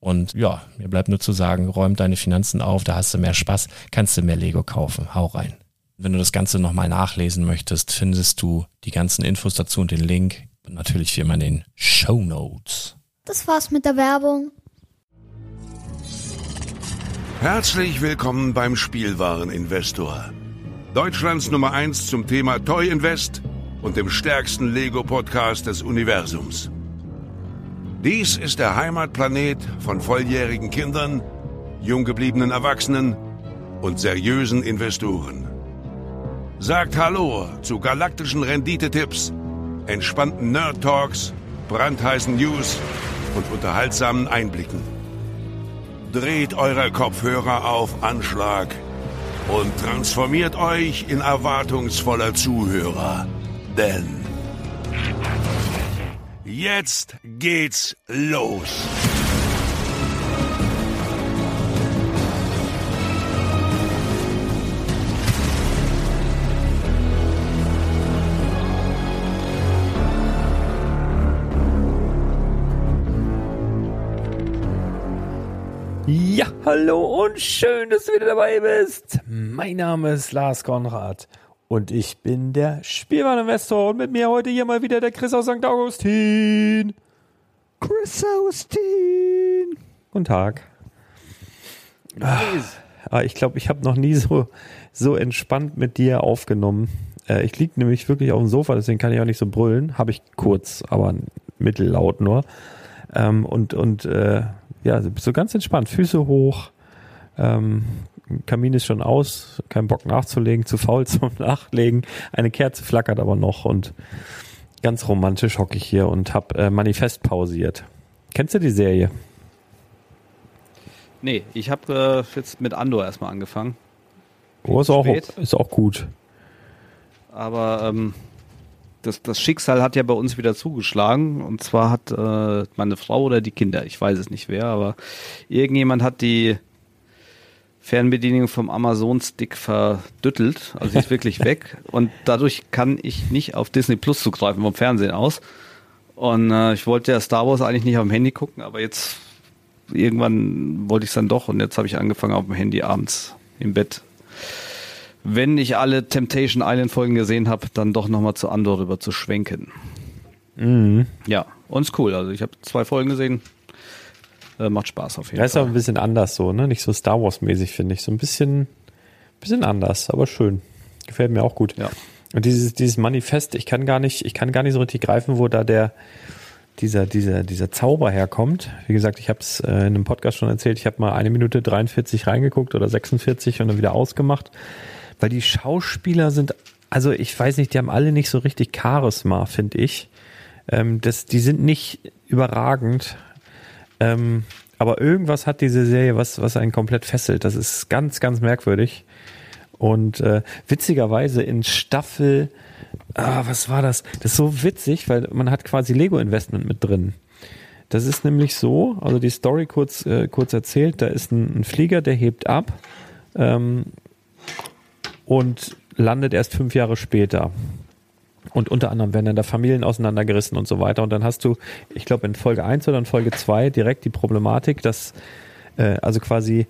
Und ja, mir bleibt nur zu sagen, räum deine Finanzen auf, da hast du mehr Spaß, kannst du mehr Lego kaufen. Hau rein. Wenn du das Ganze nochmal nachlesen möchtest, findest du die ganzen Infos dazu und den Link. Und natürlich wie immer in den Show Notes. Das war's mit der Werbung. Herzlich willkommen beim Spielwareninvestor. Deutschlands Nummer 1 zum Thema Toy Invest und dem stärksten Lego-Podcast des Universums. Dies ist der Heimatplanet von volljährigen Kindern, jung gebliebenen Erwachsenen und seriösen Investoren. Sagt Hallo zu galaktischen Renditetipps, entspannten Nerd Talks, brandheißen News und unterhaltsamen Einblicken. Dreht eure Kopfhörer auf Anschlag und transformiert euch in erwartungsvoller Zuhörer. Denn Jetzt geht's los. Ja, hallo und schön, dass du wieder dabei bist. Mein Name ist Lars Konrad und ich bin der Spielwareninvestor und mit mir heute hier mal wieder der Chris aus St. Augustin. Chris Augustin. Guten Tag. Ah, ich glaube, ich habe noch nie so, so entspannt mit dir aufgenommen. Äh, ich liege nämlich wirklich auf dem Sofa, deswegen kann ich auch nicht so brüllen. Habe ich kurz, aber mittellaut nur. Ähm, und und äh, ja, so ganz entspannt, Füße hoch, ähm, Kamin ist schon aus, kein Bock nachzulegen, zu faul zum Nachlegen. Eine Kerze flackert aber noch und ganz romantisch hocke ich hier und hab äh, Manifest pausiert. Kennst du die Serie? Nee, ich habe äh, jetzt mit Andor erstmal angefangen. Oh, ist auch, ist auch gut. Aber ähm, das, das Schicksal hat ja bei uns wieder zugeschlagen. Und zwar hat äh, meine Frau oder die Kinder, ich weiß es nicht wer, aber irgendjemand hat die Fernbedienung vom Amazon-Stick verdüttelt. Also sie ist wirklich weg. Und dadurch kann ich nicht auf Disney Plus zugreifen vom Fernsehen aus. Und äh, ich wollte ja Star Wars eigentlich nicht auf dem Handy gucken, aber jetzt irgendwann wollte ich es dann doch. Und jetzt habe ich angefangen auf dem Handy abends im Bett wenn ich alle Temptation Island Folgen gesehen habe, dann doch nochmal zu Andor rüber zu schwenken. Mhm. Ja, und ist cool. Also ich habe zwei Folgen gesehen. Äh, macht Spaß auf jeden Ja, ist aber Fall. ein bisschen anders so, ne? Nicht so Star Wars-mäßig, finde ich. So ein bisschen, bisschen anders, aber schön. Gefällt mir auch gut. Ja. Und dieses, dieses Manifest, ich kann gar nicht, ich kann gar nicht so richtig greifen, wo da der, dieser, dieser, dieser Zauber herkommt. Wie gesagt, ich habe es äh, in einem Podcast schon erzählt, ich habe mal eine Minute 43 reingeguckt oder 46 und dann wieder ausgemacht. Weil die Schauspieler sind, also ich weiß nicht, die haben alle nicht so richtig Charisma, finde ich. Ähm, das, die sind nicht überragend. Ähm, aber irgendwas hat diese Serie, was, was einen komplett fesselt. Das ist ganz, ganz merkwürdig. Und äh, witzigerweise in Staffel, ah, was war das? Das ist so witzig, weil man hat quasi Lego-Investment mit drin. Das ist nämlich so, also die Story kurz, äh, kurz erzählt, da ist ein, ein Flieger, der hebt ab ähm, und landet erst fünf Jahre später. Und unter anderem werden dann da Familien auseinandergerissen und so weiter. Und dann hast du, ich glaube, in Folge 1 oder in Folge 2 direkt die Problematik, dass äh, also quasi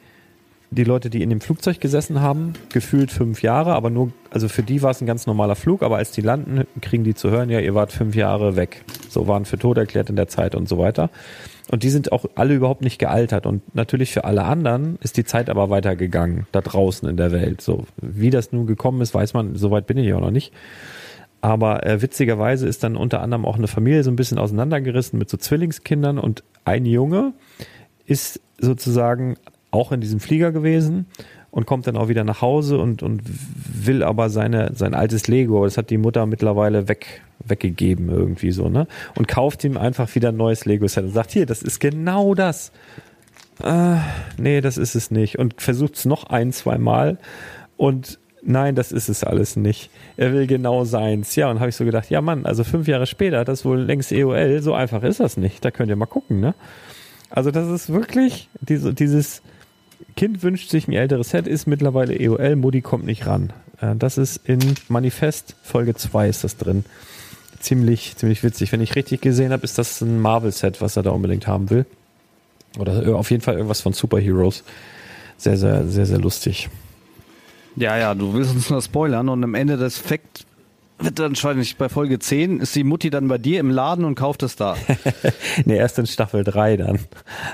die Leute, die in dem Flugzeug gesessen haben, gefühlt fünf Jahre, aber nur, also für die war es ein ganz normaler Flug, aber als die landen, kriegen die zu hören, ja, ihr wart fünf Jahre weg. So waren für tot erklärt in der Zeit und so weiter. Und die sind auch alle überhaupt nicht gealtert. Und natürlich für alle anderen ist die Zeit aber weitergegangen, da draußen in der Welt. So, wie das nun gekommen ist, weiß man, soweit bin ich auch noch nicht. Aber äh, witzigerweise ist dann unter anderem auch eine Familie so ein bisschen auseinandergerissen mit so Zwillingskindern und ein Junge ist sozusagen auch in diesem Flieger gewesen und kommt dann auch wieder nach Hause und, und will aber seine, sein altes Lego, das hat die Mutter mittlerweile weg, weggegeben irgendwie so, ne? Und kauft ihm einfach wieder ein neues Lego-Set und sagt, hier, das ist genau das. Äh, nee, das ist es nicht. Und versucht es noch ein, zwei Mal und nein, das ist es alles nicht. Er will genau seins. Ja, und habe ich so gedacht, ja Mann, also fünf Jahre später, das ist wohl längst EOL, so einfach ist das nicht. Da könnt ihr mal gucken, ne? Also das ist wirklich diese, dieses Kind wünscht sich ein älteres Set, ist mittlerweile EOL, Mutti kommt nicht ran. Äh, Das ist in Manifest, Folge 2 ist das drin. Ziemlich, ziemlich witzig. Wenn ich richtig gesehen habe, ist das ein Marvel-Set, was er da unbedingt haben will. Oder äh, auf jeden Fall irgendwas von Superheroes. Sehr, sehr, sehr, sehr lustig. Ja, ja, du willst uns nur spoilern und am Ende des Fact wird dann wahrscheinlich bei Folge 10 ist die Mutti dann bei dir im Laden und kauft es da. nee, erst in Staffel 3 dann.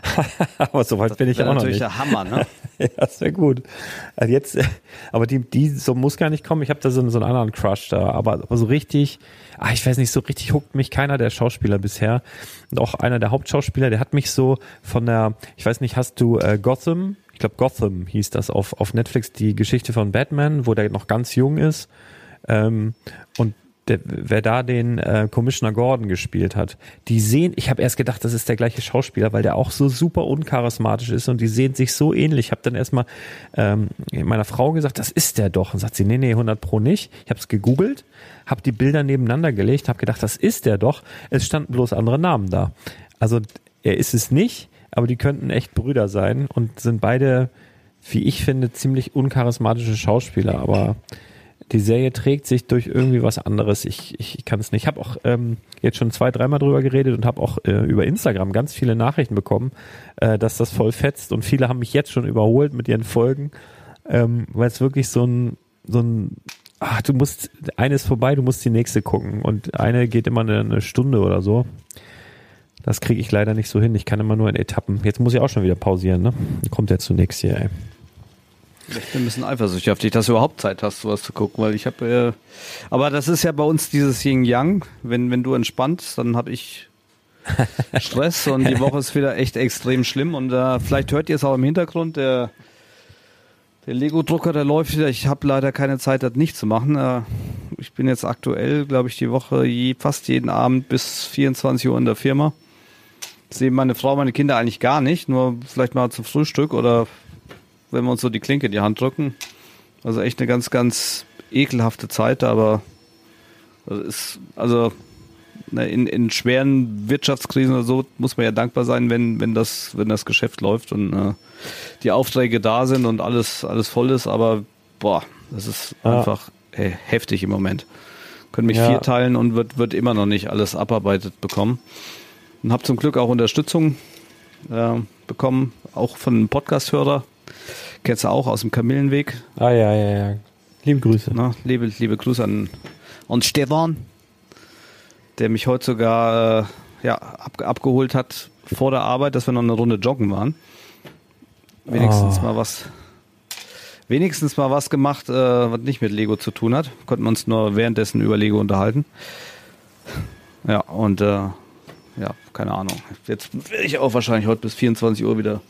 aber so weit bin ich auch noch natürlich nicht. der Hammer, ne? ja, das wäre gut. Also jetzt, aber die, die so muss gar nicht kommen. Ich habe da so, so einen anderen Crush da, aber, aber so richtig, ah, ich weiß nicht, so richtig huckt mich keiner der Schauspieler bisher. Und auch einer der Hauptschauspieler, der hat mich so von der, ich weiß nicht, hast du äh, Gotham? Ich glaube Gotham hieß das auf auf Netflix die Geschichte von Batman, wo der noch ganz jung ist. Ähm, und der, wer da den äh, Commissioner Gordon gespielt hat, die sehen, ich habe erst gedacht, das ist der gleiche Schauspieler, weil der auch so super uncharismatisch ist und die sehen sich so ähnlich. Ich habe dann erstmal ähm, meiner Frau gesagt, das ist der doch. Und sagt sie, nee, nee, 100 pro nicht. Ich habe es gegoogelt, habe die Bilder nebeneinander gelegt, habe gedacht, das ist der doch. Es standen bloß andere Namen da. Also er ist es nicht, aber die könnten echt Brüder sein und sind beide, wie ich finde, ziemlich uncharismatische Schauspieler, aber die Serie trägt sich durch irgendwie was anderes. Ich, ich, ich kann es nicht. Ich habe auch ähm, jetzt schon zwei, dreimal drüber geredet und habe auch äh, über Instagram ganz viele Nachrichten bekommen, äh, dass das voll fetzt und viele haben mich jetzt schon überholt mit ihren Folgen, ähm, weil es wirklich so ein, so ein, ach, du musst, eine ist vorbei, du musst die nächste gucken und eine geht immer eine, eine Stunde oder so. Das kriege ich leider nicht so hin. Ich kann immer nur in Etappen. Jetzt muss ich auch schon wieder pausieren, ne? Kommt ja zunächst hier, ey. Ich bin ein bisschen eifersüchtig auf dich, dass du überhaupt Zeit hast, sowas zu gucken, weil ich habe, äh, aber das ist ja bei uns dieses Yin-Yang. Wenn, wenn du entspannst, dann habe ich Stress und die Woche ist wieder echt extrem schlimm und äh, vielleicht hört ihr es auch im Hintergrund, der, der Lego-Drucker, der läuft wieder. Ich habe leider keine Zeit, das nicht zu machen. Äh, ich bin jetzt aktuell, glaube ich, die Woche je, fast jeden Abend bis 24 Uhr in der Firma. Sehen meine Frau, meine Kinder eigentlich gar nicht, nur vielleicht mal zum Frühstück oder wenn wir uns so die Klinke in die Hand drücken. Also echt eine ganz, ganz ekelhafte Zeit, aber ist, also ne, in, in schweren Wirtschaftskrisen oder so muss man ja dankbar sein, wenn, wenn das, wenn das Geschäft läuft und äh, die Aufträge da sind und alles, alles voll ist, aber boah, das ist Ja. einfach äh, heftig im Moment. Können mich Ja. vierteilen und wird, wird immer noch nicht alles abarbeitet bekommen. Und habe zum Glück auch Unterstützung äh, bekommen, auch von einem Podcast-Hörer. Kennst du auch aus dem Kamillenweg. Ah ja, ja, ja. Liebe Grüße. Ne? Liebe, liebe Grüße an, an Stefan, der mich heute sogar äh, ja, ab, abgeholt hat vor der Arbeit, dass wir noch eine Runde joggen waren. Wenigstens Ah. mal was. Wenigstens mal was gemacht, äh, was nicht mit Lego zu tun hat. Konnten wir uns nur währenddessen über Lego unterhalten. Ja, und äh, ja, keine Ahnung. Jetzt werde ich auch wahrscheinlich heute bis 24 Uhr wieder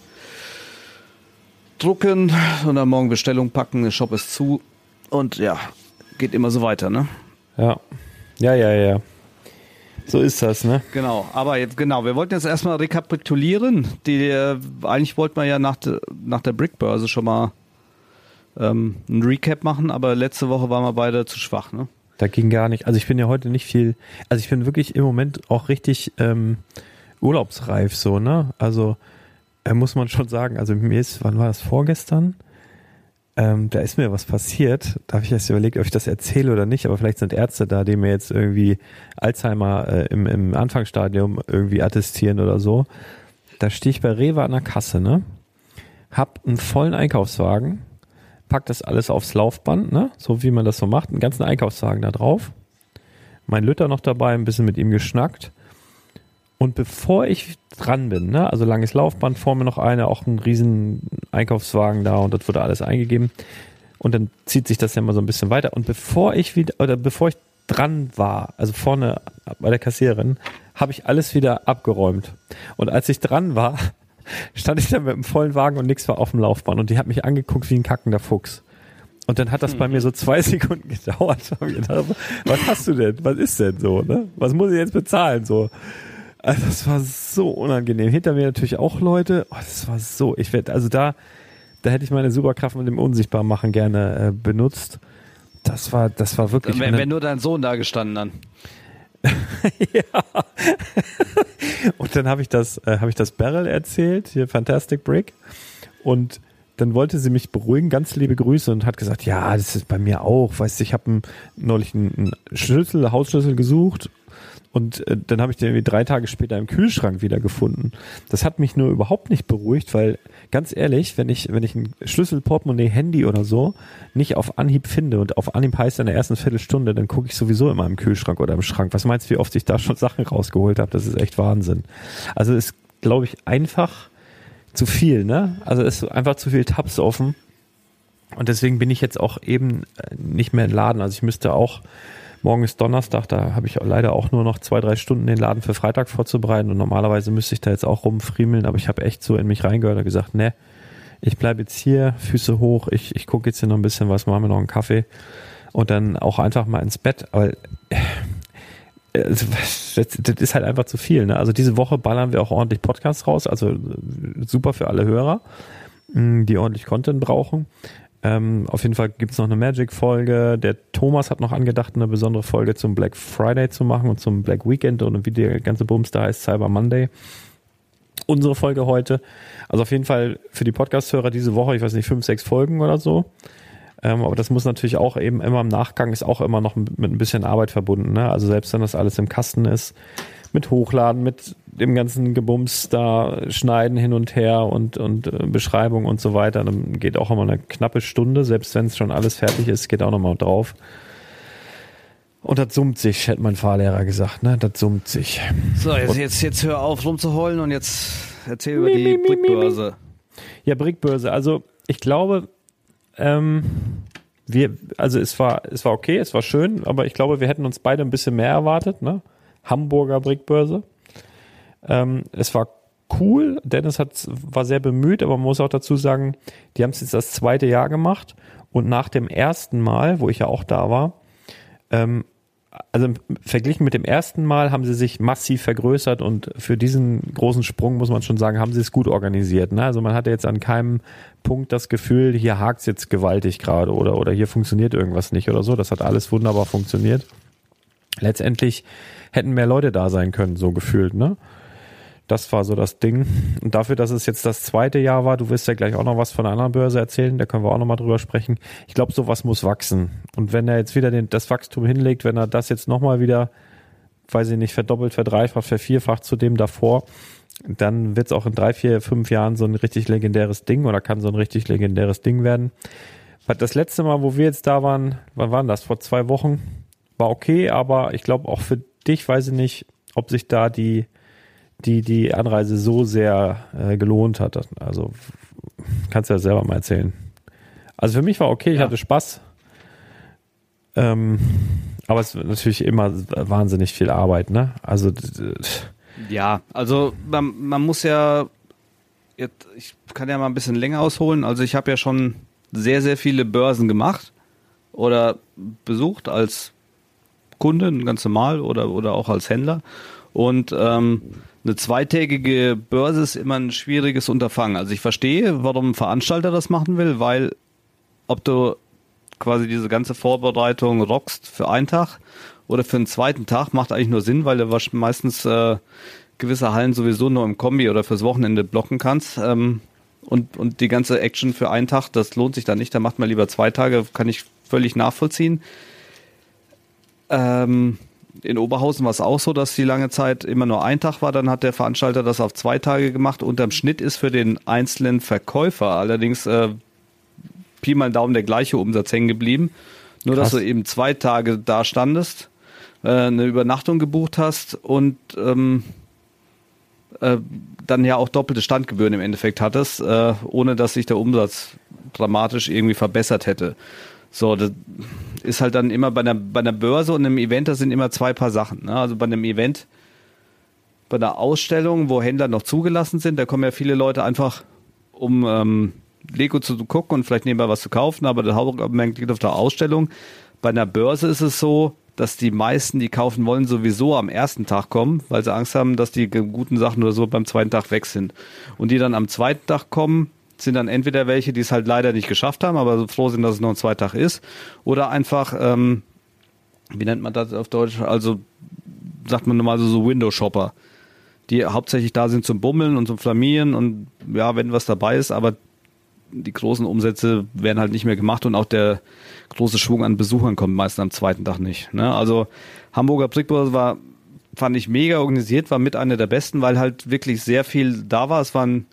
drucken und dann morgen Bestellung packen. Der Shop ist zu. Und ja, geht immer so weiter, ne? Ja. Ja, ja, ja. So ist das, ne? Genau, aber jetzt genau, wir wollten jetzt erstmal rekapitulieren. Die, eigentlich wollten wir ja nach, de, nach der Brickbörse schon mal ähm, ein Recap machen, aber letzte Woche waren wir beide zu schwach, ne? Da ging gar nicht. Also ich bin ja heute nicht viel, also ich bin wirklich im Moment auch richtig ähm, urlaubsreif so, ne? Also äh, muss man schon sagen, also mir ist, wann war das vorgestern? Ähm, da ist mir was passiert. Da habe ich erst überlegt, ob ich das erzähle oder nicht, aber vielleicht sind Ärzte da, die mir jetzt irgendwie Alzheimer äh, im, im Anfangsstadium irgendwie attestieren oder so. Da stehe ich bei Rewe an der Kasse, ne? Hab einen vollen Einkaufswagen, pack das alles aufs Laufband, ne? So wie man das so macht, einen ganzen Einkaufswagen da drauf. Mein Lütter noch dabei, ein bisschen mit ihm geschnackt. Und bevor ich dran bin, ne, also langes Laufband, vor mir noch eine, auch ein riesen Einkaufswagen da und das wurde alles eingegeben. Und dann zieht sich das ja immer so ein bisschen weiter. Und bevor ich wieder, oder bevor ich dran war, also vorne bei der Kassiererin, habe ich alles wieder abgeräumt. Und als ich dran war, stand ich da mit einem vollen Wagen und nichts war auf dem Laufband. Und die hat mich angeguckt wie ein kackender Fuchs. Und dann hat das bei mir so zwei Sekunden gedauert. Gedacht, was hast du denn? Was ist denn so? Ne? Was muss ich jetzt bezahlen? So. Also das war so unangenehm. Hinter mir natürlich auch Leute. Oh, das war so. Ich werde also da, da hätte ich meine Superkraft mit dem Unsichtbarmachen gerne äh, benutzt. Das war, das war wirklich. Wenn, wenn nur dein Sohn da gestanden dann. Und dann habe ich das, äh, habe ich das Barrel erzählt, hier Fantastic Brick. Und dann wollte sie mich beruhigen, ganz liebe Grüße und hat gesagt, ja, das ist bei mir auch. Weißt du, ich habe neulich einen, einen Schlüssel, Hausschlüssel gesucht und äh, dann habe ich den irgendwie drei Tage später im Kühlschrank wieder gefunden. Das hat mich nur überhaupt nicht beruhigt, weil ganz ehrlich, wenn ich wenn ich einen Schlüssel, Portemonnaie, Handy oder so nicht auf Anhieb finde und auf Anhieb heißt in der ersten Viertelstunde, dann gucke ich sowieso immer im Kühlschrank oder im Schrank. Was meinst du, wie oft ich da schon Sachen rausgeholt habe? Das ist echt Wahnsinn. Also ist, glaube ich, einfach zu viel, ne? Also ist einfach zu viel Tabs offen. Und deswegen bin ich jetzt auch eben äh, nicht mehr im Laden. Also ich müsste auch, morgen ist Donnerstag, da habe ich leider auch nur noch zwei, drei Stunden den Laden für Freitag vorzubereiten. Und normalerweise müsste ich da jetzt auch rumfriemeln, aber ich habe echt so in mich reingehört und gesagt, ne, ich bleibe jetzt hier, Füße hoch, ich, ich gucke jetzt hier noch ein bisschen was, mache mir noch einen Kaffee und dann auch einfach mal ins Bett. Aber äh, also, das, ist halt einfach zu viel. Ne? Also diese Woche ballern wir auch ordentlich Podcasts raus, also äh, super für alle Hörer, die ordentlich Content brauchen. Ähm, auf jeden Fall gibt's noch eine Magic-Folge. Der Thomas hat noch angedacht, eine besondere Folge zum Black Friday zu machen und zum Black Weekend und wie der ganze Bums da ist, Cyber Monday. Unsere Folge heute. Also auf jeden Fall für die Podcast-Hörer diese Woche, ich weiß nicht, fünf, sechs Folgen oder so. Ähm, aber das muss natürlich auch eben immer im Nachgang ist auch immer noch mit ein bisschen Arbeit verbunden. Ne? Also selbst wenn das alles im Kasten ist, mit Hochladen, mit dem ganzen Gebums da schneiden hin und her und, und äh, Beschreibung und so weiter, dann geht auch immer eine knappe Stunde, selbst wenn es schon alles fertig ist, geht auch nochmal drauf. Und das summt sich, hätte mein Fahrlehrer gesagt, ne? Das summt sich. So, jetzt, jetzt, jetzt hör auf rumzuheulen und jetzt erzähl über die Brickbörse. Ja, Brickbörse. Also ich glaube, ähm, wir, also es war, es war okay, es war schön, aber ich glaube, wir hätten uns beide ein bisschen mehr erwartet, ne? Hamburger Brickbörse. Ähm, es war cool. Dennis hat, war sehr bemüht, aber man muss auch dazu sagen, die haben es jetzt das zweite Jahr gemacht und nach dem ersten Mal, wo ich ja auch da war, ähm, also verglichen mit dem ersten Mal haben sie sich massiv vergrößert und für diesen großen Sprung muss man schon sagen, haben sie es gut organisiert. Ne? Also man hatte jetzt an keinem Punkt das Gefühl, hier hakt's jetzt gewaltig gerade oder, oder hier funktioniert irgendwas nicht oder so. Das hat alles wunderbar funktioniert. Letztendlich hätten mehr Leute da sein können, so gefühlt, ne? Das war so das Ding. Und dafür, dass es jetzt das zweite Jahr war, du wirst ja gleich auch noch was von einer anderen Börse erzählen, da können wir auch noch mal drüber sprechen. Ich glaube, sowas muss wachsen. Und wenn er jetzt wieder den, das Wachstum hinlegt, wenn er das jetzt nochmal wieder, weiß ich nicht, verdoppelt, verdreifacht, vervierfacht zu dem davor, dann wird es auch in drei, vier, fünf Jahren so ein richtig legendäres Ding oder kann so ein richtig legendäres Ding werden. Das letzte Mal, wo wir jetzt da waren, wann waren das? Vor zwei Wochen? War okay, aber ich glaube auch für dich, weiß ich nicht, ob sich da die die die Anreise so sehr äh, gelohnt hat. Also kannst du ja selber mal erzählen. Also für mich war okay, ich Ja. hatte Spaß. Ähm, aber es ist natürlich immer wahnsinnig viel Arbeit, ne? Also Ja, also man, man muss ja, jetzt, ich kann ja mal ein bisschen länger ausholen. Also ich habe ja schon sehr, sehr viele Börsen gemacht oder besucht als Kunde, ganz normal oder, oder auch als Händler. Und ähm, eine zweitägige Börse ist immer ein schwieriges Unterfangen. Also ich verstehe, warum ein Veranstalter das machen will, weil ob du quasi diese ganze Vorbereitung rockst für einen Tag oder für einen zweiten Tag, macht eigentlich nur Sinn, weil du meistens äh, gewisse Hallen sowieso nur im Kombi oder fürs Wochenende blocken kannst. Ähm, und, und die ganze Action für einen Tag, das lohnt sich dann nicht. Da macht man lieber zwei Tage, kann ich völlig nachvollziehen. Ähm, in Oberhausen war es auch so, dass die lange Zeit immer nur ein Tag war. Dann hat der Veranstalter das auf zwei Tage gemacht. Unterm Schnitt ist für den einzelnen Verkäufer allerdings äh, Pi mal Daumen der gleiche Umsatz hängen geblieben. Nur, dass Krass. du eben zwei Tage da standest, äh, eine Übernachtung gebucht hast und ähm, äh, dann ja auch doppelte Standgebühren im Endeffekt hattest, äh, ohne dass sich der Umsatz dramatisch irgendwie verbessert hätte. So, das ist halt dann immer bei einer, bei einer Börse und einem Event, das sind immer zwei Paar Sachen. Ne? Also bei einem Event, bei einer Ausstellung, wo Händler noch zugelassen sind, da kommen ja viele Leute einfach, um ähm, Lego zu gucken und vielleicht nebenbei was zu kaufen, aber der Hauptaugenmerk liegt auf der Ausstellung. Bei einer Börse ist es so, dass die meisten, die kaufen wollen, sowieso am ersten Tag kommen, weil sie Angst haben, dass die guten Sachen oder so beim zweiten Tag weg sind. Und die dann am zweiten Tag kommen, sind dann entweder welche, die es halt leider nicht geschafft haben, aber so froh sind, dass es noch ein zweiter Tag ist, oder einfach, ähm, wie nennt man das auf Deutsch? Also sagt man normal so, so Window-Shopper, die hauptsächlich da sind zum Bummeln und zum Flamieren und ja, wenn was dabei ist, aber die großen Umsätze werden halt nicht mehr gemacht und auch der große Schwung an Besuchern kommt meist am zweiten Tag nicht. Ne? Also Hamburger Brickbörse war, fand ich mega organisiert, war mit einer der besten, weil halt wirklich sehr viel da war. Es waren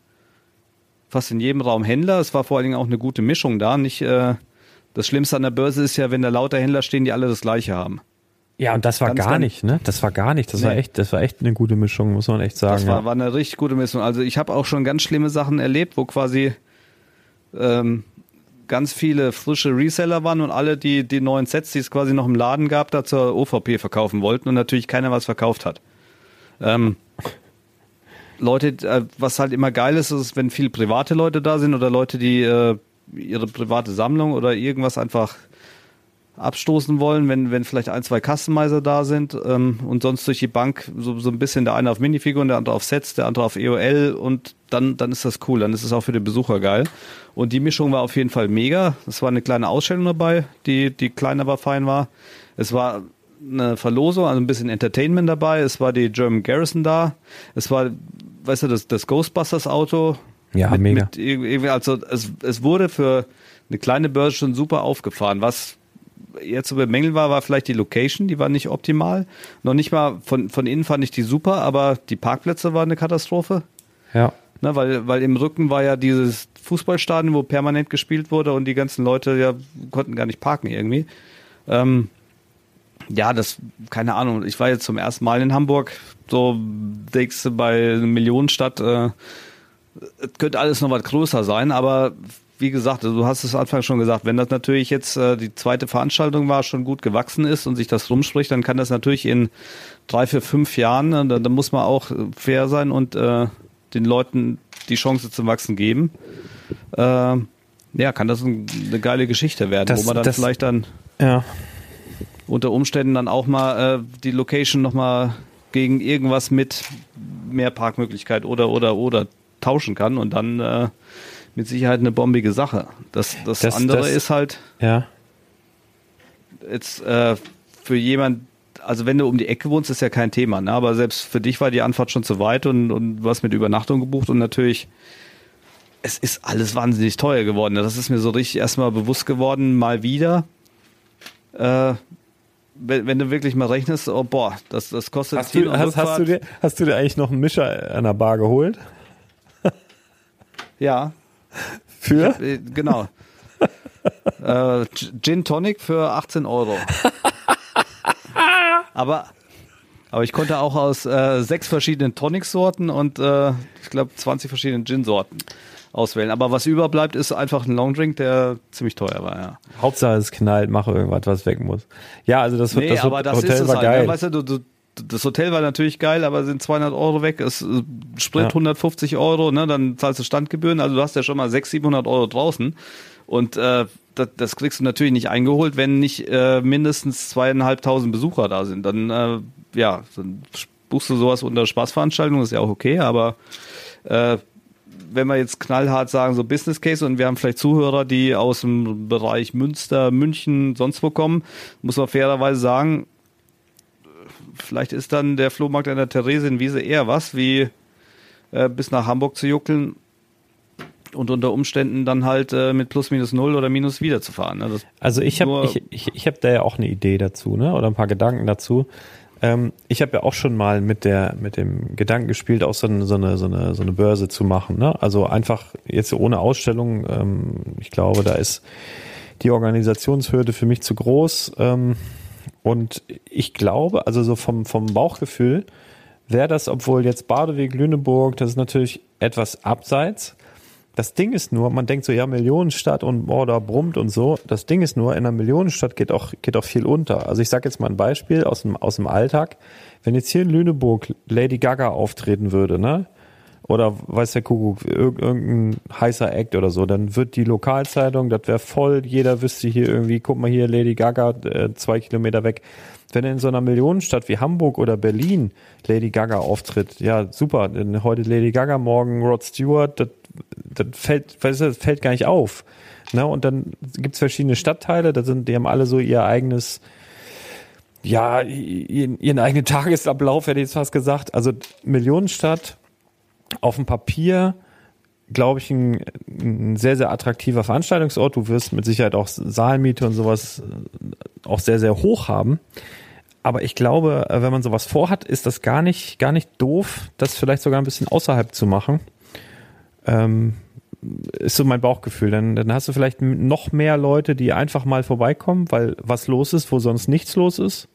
fast in jedem Raum Händler. Es war vor allen Dingen auch eine gute Mischung da. Nicht äh, das Schlimmste an der Börse ist ja, wenn da lauter Händler stehen, die alle das Gleiche haben. ja, und das war Ganz, gar ganz- nicht, ne? Das war gar nicht. Das war Nee. echt, das war echt eine gute Mischung, muss man echt sagen. Das war, ja. war eine richtig gute Mischung. Also ich habe auch schon ganz schlimme Sachen erlebt, wo quasi ähm, ganz viele frische Reseller waren und alle die, die neuen Sets, die es quasi noch im Laden gab, da zur OVP verkaufen wollten und natürlich keiner was verkauft hat. Ähm, Leute, äh, was halt immer geil ist, ist, wenn viele private Leute da sind oder Leute, die äh, ihre private Sammlung oder irgendwas einfach abstoßen wollen, wenn, wenn vielleicht ein, zwei Customizer da sind ähm, und sonst durch die Bank so, so ein bisschen der eine auf Minifiguren, der andere auf Sets, der andere auf EOL und dann, dann ist das cool, dann ist es auch für den Besucher geil. Und die Mischung war auf jeden Fall mega. Es war eine kleine Ausstellung dabei, die, die klein, aber fein war. Es war eine Verlosung, also ein bisschen Entertainment dabei. Es war die German Garrison da. Es war, weißt du, das, das Ghostbusters Auto. Ja, mit, mega. Mit irgendwie, also es, es wurde für eine kleine Börse schon super aufgefahren. Was eher zu bemängeln war, war vielleicht die Location, die war nicht optimal. Noch nicht mal von, von innen fand ich die super, aber die Parkplätze waren eine Katastrophe. ja. Ne, weil, weil im Rücken war ja dieses Fußballstadion, wo permanent gespielt wurde und die ganzen Leute ja konnten gar nicht parken irgendwie. Ähm, ja, das, keine Ahnung. Ich war jetzt zum ersten Mal in Hamburg. So denkst du bei einer Millionenstadt, äh, könnte alles noch was größer sein, aber wie gesagt, du hast es Anfang schon gesagt, wenn das natürlich jetzt äh, die zweite Veranstaltung war, schon gut gewachsen ist und sich das rumspricht, dann kann das natürlich in drei, vier, fünf Jahren, äh, da, da muss man auch fair sein und äh, den Leuten die Chance zum Wachsen geben. Äh, ja, kann das ein, eine geile Geschichte werden, Das- wo man dann das- vielleicht dann Ja. unter Umständen dann auch mal äh, die Location nochmal gegen irgendwas mit mehr Parkmöglichkeit oder oder oder tauschen kann und dann äh, mit Sicherheit eine bombige Sache. Das, das, Das- andere das- ist halt Ja. jetzt äh, für jemand, also wenn du um die Ecke wohnst, ist ja kein Thema, ne? aber selbst für dich war die Anfahrt schon zu weit und, und was mit Übernachtung gebucht und natürlich, es ist alles wahnsinnig teuer geworden. Das ist mir so richtig erstmal bewusst geworden, mal wieder. Äh, wenn, wenn du wirklich mal rechnest, oh boah, das, das kostet Hast Hin- du, und hast, hast, du dir, hast du dir eigentlich noch einen Mischer an der Bar geholt? Ja, Für? äh, genau. äh, Gin Tonic für 18 Euro. aber, aber ich konnte auch aus äh, sechs verschiedenen Tonic-Sorten und äh, ich glaube 20 verschiedenen Gin-Sorten auswählen. Aber was überbleibt, ist einfach ein Longdrink, der ziemlich teuer war, ja. Hauptsache es knallt, mache irgendwas, was weg muss. Ja, also das, Nee, das aber das Hotel ist es war halt. geil. Ne? Weißt du, du, du, das Hotel war natürlich geil, aber sind 200 Euro weg. Es äh, Sprit Ja. 150 Euro, ne? dann zahlst du Standgebühren. Also du hast ja schon mal 600, 700 Euro draußen. Und äh, das, das kriegst du natürlich nicht eingeholt, wenn nicht äh, mindestens zweieinhalbtausend Besucher da sind. Dann, äh, ja, dann buchst du sowas unter Spaßveranstaltung, ist ja auch okay, aber äh, wenn wir jetzt knallhart sagen, so Business Case und wir haben vielleicht Zuhörer, die aus dem Bereich Münster, München, sonst wo kommen, muss man fairerweise sagen, vielleicht ist dann der Flohmarkt an der Theresienwiese eher was, wie äh, bis nach Hamburg zu juckeln und unter Umständen dann halt äh, mit plus minus null oder minus wieder zu fahren. Ne? Also ich habe ich, ich, ich hab da ja auch eine Idee dazu, ne? Oder ein paar Gedanken dazu. Ähm, ich habe ja auch schon mal mit der mit dem Gedanken gespielt, auch so eine so eine so eine, so eine Börse zu machen, ne? Also einfach jetzt ohne Ausstellung. Ähm, ich glaube, da ist die Organisationshürde für mich zu groß. Ähm, und ich glaube, also so vom vom Bauchgefühl wäre das, obwohl jetzt Badeweg Lüneburg, das ist natürlich etwas abseits. Das Ding ist nur, man denkt so, ja, Millionenstadt und boah, da brummt und so. Das Ding ist nur, in einer Millionenstadt geht auch, geht auch viel unter. Also ich sage jetzt mal ein Beispiel aus dem, aus dem Alltag. Wenn jetzt hier in Lüneburg Lady Gaga auftreten würde, ne? Oder weiß der Kuckuck, irg- irgendein heißer Act oder so, dann wird die Lokalzeitung, das wäre voll, jeder wüsste hier irgendwie, guck mal hier, Lady Gaga, äh, zwei Kilometer weg. Wenn in so einer Millionenstadt wie Hamburg oder Berlin Lady Gaga auftritt, ja, super, heute Lady Gaga, morgen Rod Stewart, das, das fällt, weißt du, das fällt gar nicht auf. Ne? Und dann gibt's verschiedene Stadtteile, da sind, die haben alle so ihr eigenes, ja, ihren, ihren eigenen Tagesablauf, hätte ich jetzt fast gesagt. Also Millionenstadt auf dem Papier, glaube ich, ein, ein sehr, sehr attraktiver Veranstaltungsort. Du wirst mit Sicherheit auch Saalmiete und sowas äh, auch sehr, sehr hoch haben. Aber ich glaube, äh, wenn man sowas vorhat, ist das gar nicht, gar nicht doof, das vielleicht sogar ein bisschen außerhalb zu machen. Ähm, ist so mein Bauchgefühl. Dann, dann hast du vielleicht noch mehr Leute, die einfach mal vorbeikommen, weil was los ist, wo sonst nichts los ist.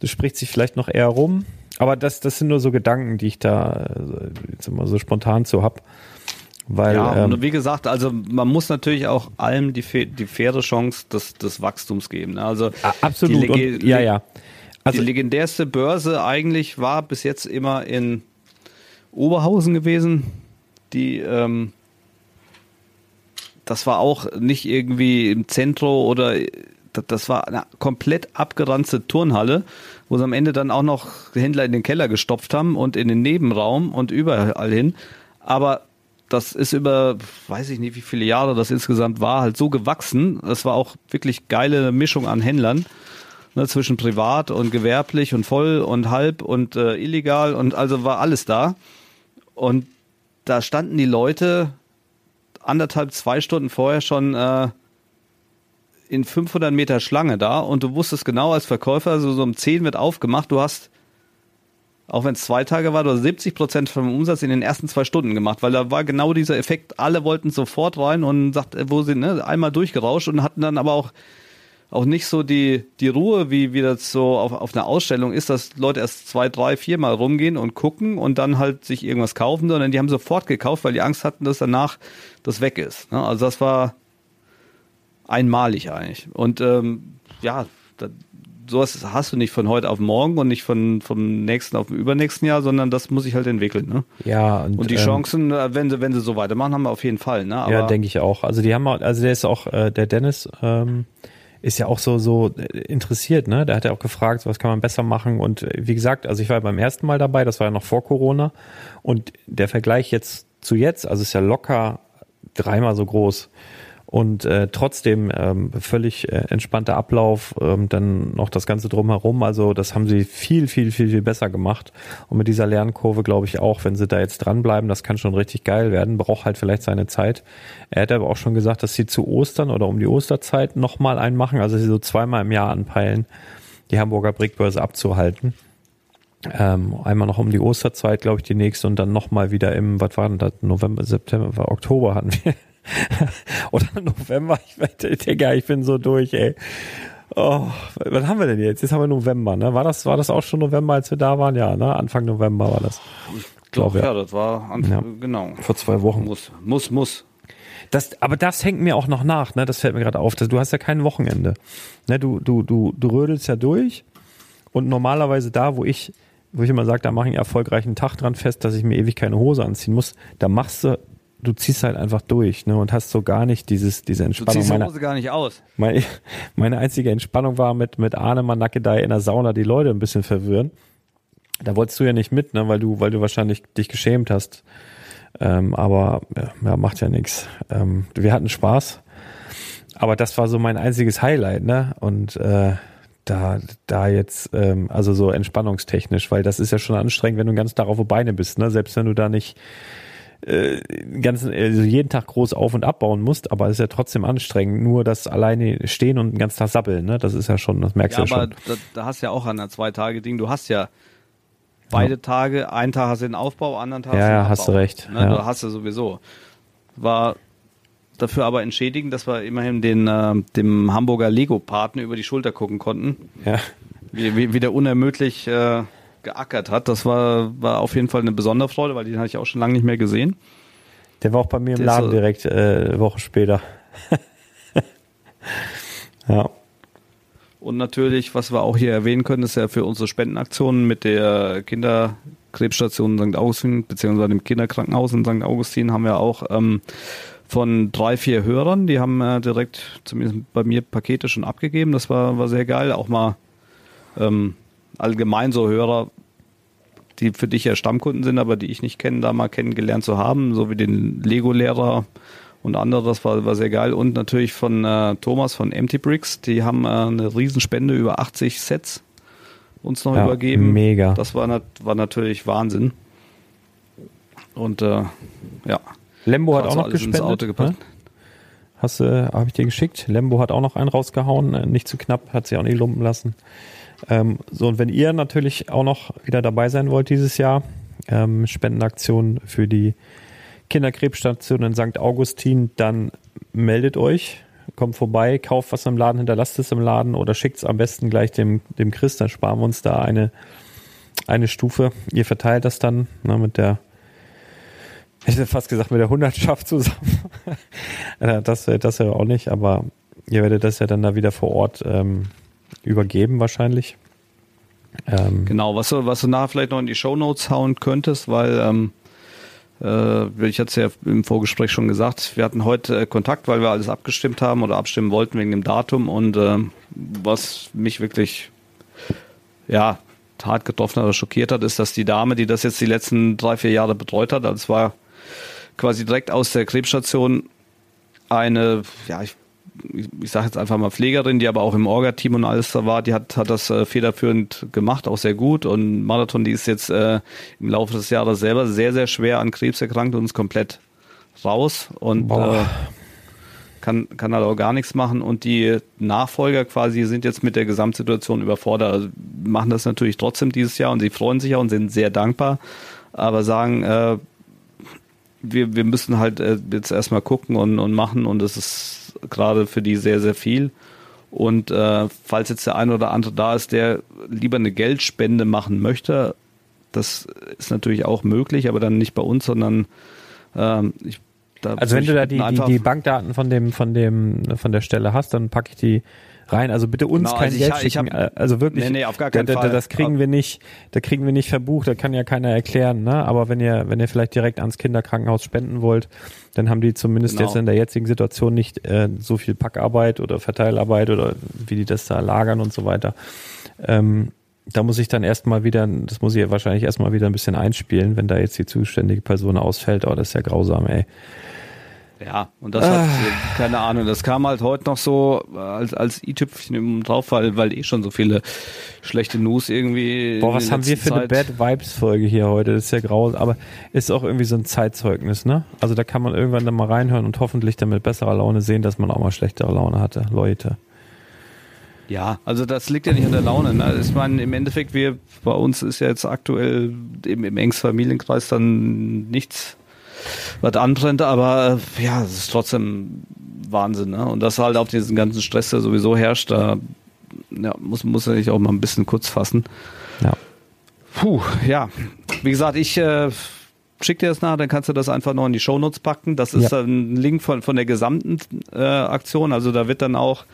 Das spricht sich vielleicht noch eher rum. Aber das, das sind nur so Gedanken, die ich da äh, jetzt immer so spontan zu hab. Weil, ja, ähm, und wie gesagt, also man muss natürlich auch allem die, die faire Chance des, des Wachstums geben. Ne? Also absolut. Und, ja, ja. Also, die legendärste Börse eigentlich war bis jetzt immer in Oberhausen gewesen. Die, ähm, das war auch nicht irgendwie im Zentrum oder das war eine komplett abgeranzte Turnhalle, wo sie am Ende dann auch noch Händler in den Keller gestopft haben und in den Nebenraum und überall hin. Aber das ist über, weiß ich nicht, wie viele Jahre das insgesamt war, halt so gewachsen. Das war auch wirklich geile Mischung an Händlern ne, zwischen privat und gewerblich und voll und halb und äh, illegal und also war alles da. Und da standen die Leute anderthalb, zwei Stunden vorher schon äh, in 500 Meter Schlange da und du wusstest genau als Verkäufer, so, so um 10 wird aufgemacht, du hast, auch wenn es zwei Tage war, du hast 70 Prozent vom Umsatz in den ersten zwei Stunden gemacht, weil da war genau dieser Effekt, alle wollten sofort rein und sagt, äh, wo sie, ne, einmal durchgerauscht und hatten dann aber auch auch nicht so die, die Ruhe, wie, wie das so auf, auf einer Ausstellung ist, dass Leute erst zwei, drei, viermal rumgehen und gucken und dann halt sich irgendwas kaufen, sondern die haben sofort gekauft, weil die Angst hatten, dass danach das weg ist. Ne? Also das war einmalig eigentlich. Und ähm, ja, da, sowas hast du nicht von heute auf morgen und nicht von vom nächsten auf den übernächsten Jahr, sondern das muss sich halt entwickeln. Ne? ja, und, Und die ähm, Chancen, äh, wenn sie, wenn sie so weitermachen, haben wir auf jeden Fall. Ne? Aber ja, denke ich auch. Also die haben auch, also der ist auch, äh, der Dennis ähm, ist ja auch so, so interessiert, ne? Der hat ja auch gefragt, was kann man besser machen. Und äh, wie gesagt, also ich war beim ersten Mal dabei, das war ja noch vor Corona. Und der Vergleich jetzt zu jetzt, also ist ja locker dreimal so groß und äh, trotzdem ähm, völlig äh, entspannter Ablauf, ähm, dann noch das Ganze drumherum. Also das haben sie viel, viel, viel, viel besser gemacht. Und mit dieser Lernkurve glaube ich auch, wenn sie da jetzt dranbleiben, das kann schon richtig geil werden. Braucht halt vielleicht seine Zeit. Er hat aber auch schon gesagt, dass sie zu Ostern oder um die Osterzeit nochmal einen machen, also sie so zweimal im Jahr anpeilen, die Hamburger Brickbörse abzuhalten. Ähm, einmal noch um die Osterzeit, glaube ich, die nächste und dann nochmal wieder im, was war denn das, November, September, Oktober hatten wir Oder November, ich wette, Digga, ich bin so durch, ey. Oh, was haben wir denn jetzt? Jetzt haben wir November, ne? War das, war das auch schon November, als wir da waren? Ja, ne? Anfang November war das. Ich glaube, ja. ja, das war Anfang, ja. genau. Vor zwei Wochen. Muss, muss, muss. Das, aber das hängt mir auch noch nach, ne? Das fällt mir gerade auf. Das, du hast ja kein Wochenende. Ne? Du, du, du, du rödelst ja durch und normalerweise da, wo ich, wo ich immer sage, da mache ich einen erfolgreichen Tag dran fest, dass ich mir ewig keine Hose anziehen muss, da machst du du ziehst halt einfach durch, ne, und hast so gar nicht dieses, diese Entspannung. Du ziehst die Hose gar nicht aus. Meine, meine einzige Entspannung war mit, mit Arne Manakedai in der Sauna die Leute ein bisschen verwirren. Da wolltest du ja nicht mit, ne, weil du, weil du wahrscheinlich dich geschämt hast. Ähm, aber ja, macht ja nichts. Ähm, wir hatten Spaß. Aber das war so mein einziges Highlight, ne? Und äh, da, da jetzt, ähm, also so entspannungstechnisch, weil das ist ja schon anstrengend, wenn du ganz darauf Beine bist, ne? Selbst wenn du da nicht äh, ganzen, also jeden Tag groß auf- und abbauen musst, aber es ist ja trotzdem anstrengend. Nur das alleine stehen und den ganzen Tag sappeln, ne? das ist ja schon, das merkst ja, du ja schon. Aber da, da hast du ja auch an der Zwei-Tage-Ding, du hast ja beide ja. Tage, einen Tag hast du den Aufbau, anderen Tag ja, hast du den Ja, hast du recht. Ne? Ja. Du hast du sowieso. War dafür aber entschädigen, dass wir immerhin den, äh, dem Hamburger Lego-Paten über die Schulter gucken konnten. Ja. Wie, wie, wie der unermüdlich äh, geackert hat. Das war, war auf jeden Fall eine besondere Freude, weil den hatte ich auch schon lange nicht mehr gesehen. Der war auch bei mir im Laden direkt äh, eine Woche später. ja. Und natürlich, was wir auch hier erwähnen können, ist ja für unsere Spendenaktionen mit der Kinderkrebsstation St. Augustin, beziehungsweise dem Kinderkrankenhaus in St. Augustin, haben wir auch ähm, von drei, vier Hörern, die haben äh, direkt, zumindest bei mir, Pakete schon abgegeben. Das war, war sehr geil. Auch mal ähm, allgemein so Hörer, die für dich ja Stammkunden sind, aber die ich nicht kenne, da mal kennengelernt zu haben, so wie den Lego-Lehrer und andere, das war, war sehr geil. Und natürlich von äh, Thomas von Empty Bricks, die haben äh, eine Riesenspende über 80 Sets uns noch ja, übergeben. Mega. Das war, war natürlich Wahnsinn. Und äh, ja. Lembo hat auch noch gespendet. Ne? Hast du, habe ich dir geschickt. Lembo hat auch noch einen rausgehauen, äh, nicht zu knapp, hat sie auch nicht lumpen lassen. Ähm, so, und wenn ihr natürlich auch noch wieder dabei sein wollt dieses Jahr, ähm, Spendenaktion für die Kinderkrebsstation in St. Augustin, dann meldet euch, kommt vorbei, kauft was im Laden, hinterlasst es im Laden oder schickt es am besten gleich dem, dem Chris, dann sparen wir uns da eine, eine Stufe. Ihr verteilt das dann ne, mit der, ich hätte fast gesagt, mit der Hundertschaft zusammen. das das ja auch nicht, aber ihr werdet das ja dann da wieder vor Ort ähm, übergeben wahrscheinlich. Ähm, genau, was du, was du nachher vielleicht noch in die Show Notes hauen könntest, weil ähm, äh, ich hatte es ja im Vorgespräch schon gesagt, wir hatten heute äh, Kontakt, weil wir alles abgestimmt haben oder abstimmen wollten wegen dem Datum und äh, was mich wirklich ja hart getroffen oder schockiert hat, ist, dass die Dame, die das jetzt die letzten drei, vier Jahre betreut hat, das war quasi direkt aus der Krebsstation eine, ja, ich, ich sage jetzt einfach mal Pflegerin, die aber auch im Orga-Team und alles da war, die hat, hat das äh, federführend gemacht, auch sehr gut. Und Marathon, die ist jetzt äh, im Laufe des Jahres selber sehr, sehr schwer an Krebs erkrankt und ist komplett raus und äh, kann, kann halt auch gar nichts machen. Und die Nachfolger quasi sind jetzt mit der Gesamtsituation überfordert. Also machen das natürlich trotzdem dieses Jahr und sie freuen sich auch und sind sehr dankbar, aber sagen, äh, wir, wir müssen halt äh, jetzt erstmal gucken und, und machen und es ist gerade für die sehr, sehr viel. Und äh, falls jetzt der eine oder andere da ist, der lieber eine Geldspende machen möchte, das ist natürlich auch möglich, aber dann nicht bei uns, sondern äh, ich Da Also wenn du da die, die, die Bankdaten von dem, von dem, von der Stelle hast, dann packe ich die rein. Also bitte uns Genau, kein also ich Geld ich schicken. hab- also wirklich. Nee, nee, auf gar keinen da, da, Fall. Das kriegen wir nicht, da kriegen wir nicht verbucht, da kann ja keiner erklären, ne? Aber wenn ihr, wenn ihr vielleicht direkt ans Kinderkrankenhaus spenden wollt, dann haben die zumindest Genau. jetzt in der jetzigen Situation nicht äh, so viel Packarbeit oder Verteilarbeit oder wie die das da lagern und so weiter. Ähm, da muss ich dann erstmal wieder, das muss ich wahrscheinlich erstmal wieder ein bisschen einspielen, wenn da jetzt die zuständige Person ausfällt. Oh, das ist ja grausam, ey. Ja, und das hat, äh, keine Ahnung, das kam halt heute noch so äh, als, als i-Tüpfchen im drauf, weil, weil eh schon so viele schlechte News irgendwie. Boah, was haben wir für eine Zeit- Bad Vibes Folge hier heute? Das ist ja grausam, aber ist auch irgendwie so ein Zeitzeugnis, ne? Also da kann man irgendwann dann mal reinhören und hoffentlich dann mit besserer Laune sehen, dass man auch mal schlechtere Laune hatte, Leute. Ja, also das liegt ja nicht an der Laune. Ne? Ich meine, im Endeffekt, wir, bei uns ist ja jetzt aktuell im, im engsten Familienkreis dann nichts, was anbrennt, aber äh, ja, es ist trotzdem Wahnsinn. Ne? Und das halt auf diesen ganzen Stress, der sowieso herrscht, da ja, muss, muss sich auch mal ein bisschen kurz fassen. Ja. Puh, ja. Wie gesagt, ich äh, schick dir das nach, dann kannst du das einfach noch in die Shownotes packen. Das ist Ja. ein Link von, von der gesamten äh, Aktion. Also da wird dann auch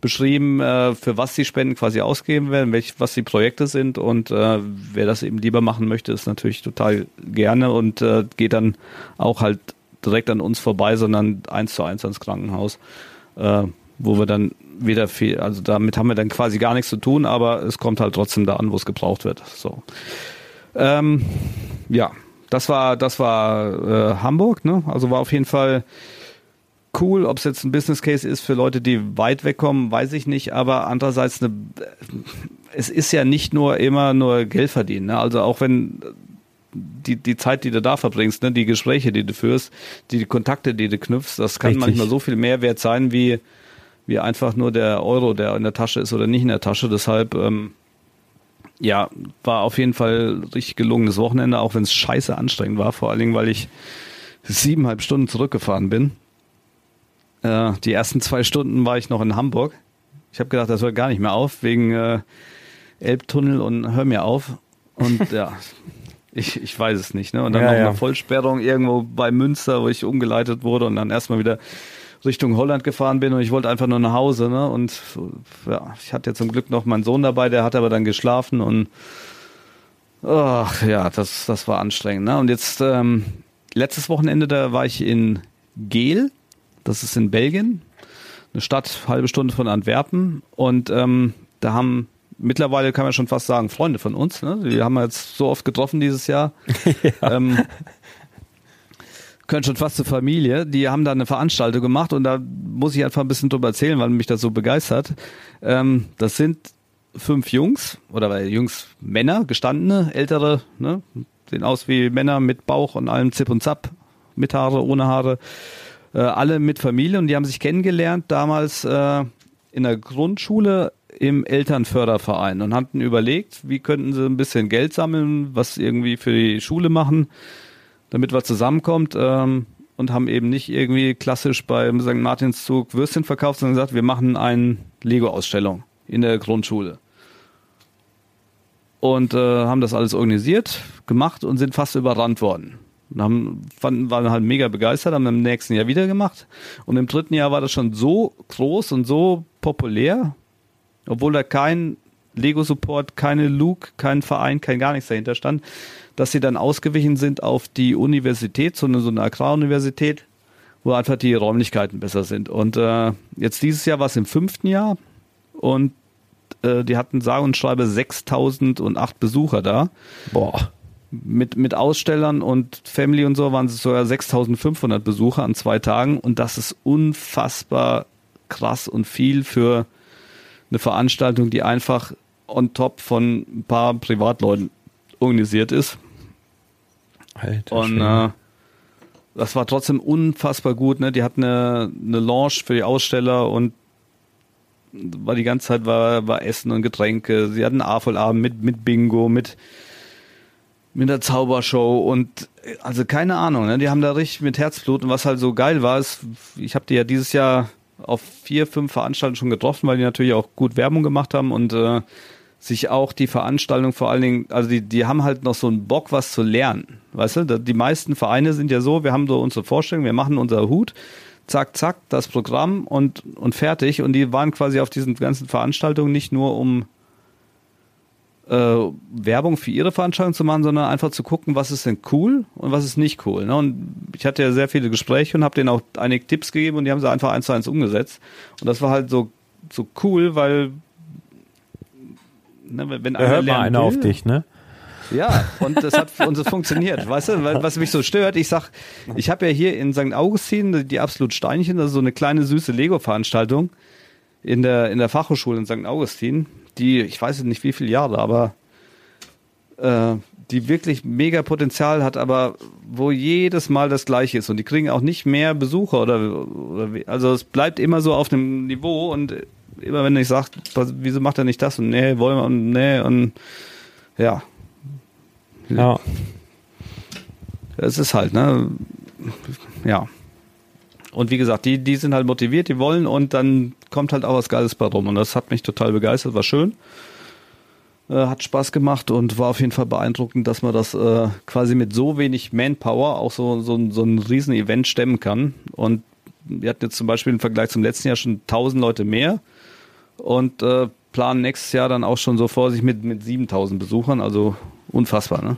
beschrieben, äh, für was die Spenden quasi ausgeben werden, welch, was die Projekte sind und äh, wer das eben lieber machen möchte, ist natürlich total gerne und äh, geht dann auch halt direkt an uns vorbei, sondern eins zu eins ans Krankenhaus, äh, wo wir dann wieder viel, also damit haben wir dann quasi gar nichts zu tun, aber es kommt halt trotzdem da an, wo es gebraucht wird. So. Ähm, ja, das war, das war äh, Hamburg, ne? Also war auf jeden Fall cool. Ob es jetzt ein Business Case ist für Leute, die weit wegkommen, weiß ich nicht. Aber andererseits, eine, es ist ja nicht nur immer nur Geld verdienen. Ne? Also auch wenn die, die Zeit, die du da verbringst, ne? die Gespräche, die du führst, die, die Kontakte, die du knüpfst, das kann Richtig. manchmal so viel mehr wert sein, wie, wie einfach nur der Euro, der in der Tasche ist oder nicht in der Tasche. Deshalb, ähm, ja, war auf jeden Fall richtig gelungenes Wochenende, auch wenn es scheiße anstrengend war, vor allen Dingen, weil ich siebeneinhalb Stunden zurückgefahren bin. Äh, die ersten zwei Stunden war ich noch in Hamburg. Ich habe gedacht, das hört gar nicht mehr auf, wegen äh, Elbtunnel und hör mir auf. Und ja, ich, ich weiß es nicht. Ne? Und dann Ja, noch ja. eine Vollsperrung irgendwo bei Münster, wo ich umgeleitet wurde und dann erstmal wieder Richtung Holland gefahren bin und ich wollte einfach nur nach Hause. Ne? Und ja, ich hatte ja zum Glück noch meinen Sohn dabei, der hat aber dann geschlafen und ach ja, das, das war anstrengend. Ne? Und jetzt ähm, letztes Wochenende, da war ich in Geel, das ist in Belgien, eine Stadt, halbe Stunde von Antwerpen und ähm, da haben mittlerweile kann man schon fast sagen Freunde von uns, ne? die haben wir jetzt so oft getroffen dieses Jahr. ähm, können schon fast zur Familie. Die haben da eine Veranstaltung gemacht und da muss ich einfach ein bisschen drüber erzählen, weil mich das so begeistert. Ähm, das sind fünf Jungs oder Jungs Männer, gestandene, ältere, ne? sehen aus wie Männer mit Bauch und allem Zip und Zap, mit Haare, ohne Haare, äh, alle mit Familie und die haben sich kennengelernt damals äh, in der Grundschule im Elternförderverein und hatten überlegt, wie könnten sie ein bisschen Geld sammeln, was irgendwie für die Schule machen damit was zusammenkommt ähm, und haben eben nicht irgendwie klassisch beim St. Martinszug Würstchen verkauft, sondern gesagt, wir machen eine Lego-Ausstellung in der Grundschule. Und äh, haben das alles organisiert, gemacht und sind fast überrannt worden. Und haben, fanden, waren halt mega begeistert, haben im nächsten Jahr wieder gemacht. Und im dritten Jahr war das schon so groß und so populär, obwohl da kein Lego-Support, keine Luke, kein Verein, kein gar nichts dahinter stand, dass sie dann ausgewichen sind auf die Universität, so eine, so eine Agraruniversität, wo einfach die Räumlichkeiten besser sind. Und äh, jetzt dieses Jahr war es im fünften Jahr und äh, die hatten sage und schreibe 6008 Besucher da. Boah. Mit, mit Ausstellern und Family und so waren es sogar 6500 Besucher an zwei Tagen und das ist unfassbar krass und viel für eine Veranstaltung, die einfach on top von ein paar Privatleuten organisiert ist. Alter Und äh, das war trotzdem unfassbar gut. Ne? Die hatten eine, eine Lounge für die Aussteller und war die ganze Zeit war, war Essen und Getränke. Sie hatten einen A-Vollabend mit, mit Bingo, mit, mit der Zaubershow und also keine Ahnung, ne? die haben da richtig mit Herzblut und was halt so geil war, ist, ich habe die ja dieses Jahr auf vier, fünf Veranstaltungen schon getroffen, weil die natürlich auch gut Werbung gemacht haben und äh, sich auch die Veranstaltung vor allen Dingen, also die, die haben halt noch so einen Bock, was zu lernen. Weißt du, die meisten Vereine sind ja so, wir haben so unsere Vorstellung, wir machen unser Hut, zack, zack, das Programm und, und fertig. Und die waren quasi auf diesen ganzen Veranstaltungen nicht nur um Werbung für ihre Veranstaltung zu machen, sondern einfach zu gucken, was ist denn cool und was ist nicht cool. Ne? Und ich hatte ja sehr viele Gespräche und habe denen auch einige Tipps gegeben und die haben sie einfach eins zu eins umgesetzt. Und das war halt so, so cool, weil ne, wenn Da einer hört mal einer will, auf dich, ne? ja, und das hat und es funktioniert, weißt du, weil, was mich so stört, ich sag, ich habe ja hier in St. Augustin die absolut Steinchen, das ist so eine kleine süße Lego-Veranstaltung in der in der Fachhochschule in St. Augustin, die ich weiß nicht wie viele Jahre, aber äh, die wirklich mega Potenzial hat, aber wo jedes Mal das gleiche ist und die kriegen auch nicht mehr Besucher oder, oder wie- also es bleibt immer so auf dem Niveau und immer wenn ich sage, wieso macht er nicht das und nee, wollen wir und nee und ja, Ja. es ist halt, ne? Ja. Und wie gesagt, die, die sind halt motiviert, die wollen und dann kommt halt auch was Geiles bei rum. Und das hat mich total begeistert, war schön. Äh, hat Spaß gemacht und war auf jeden Fall beeindruckend, dass man das äh, quasi mit so wenig Manpower auch so, so, ein- so ein riesen Event stemmen kann. Und wir hatten jetzt zum Beispiel im Vergleich zum letzten Jahr schon 1000 Leute mehr und äh, planen nächstes Jahr dann auch schon so vor sich mit, mit 7000 Besuchern. Also unfassbar, ne?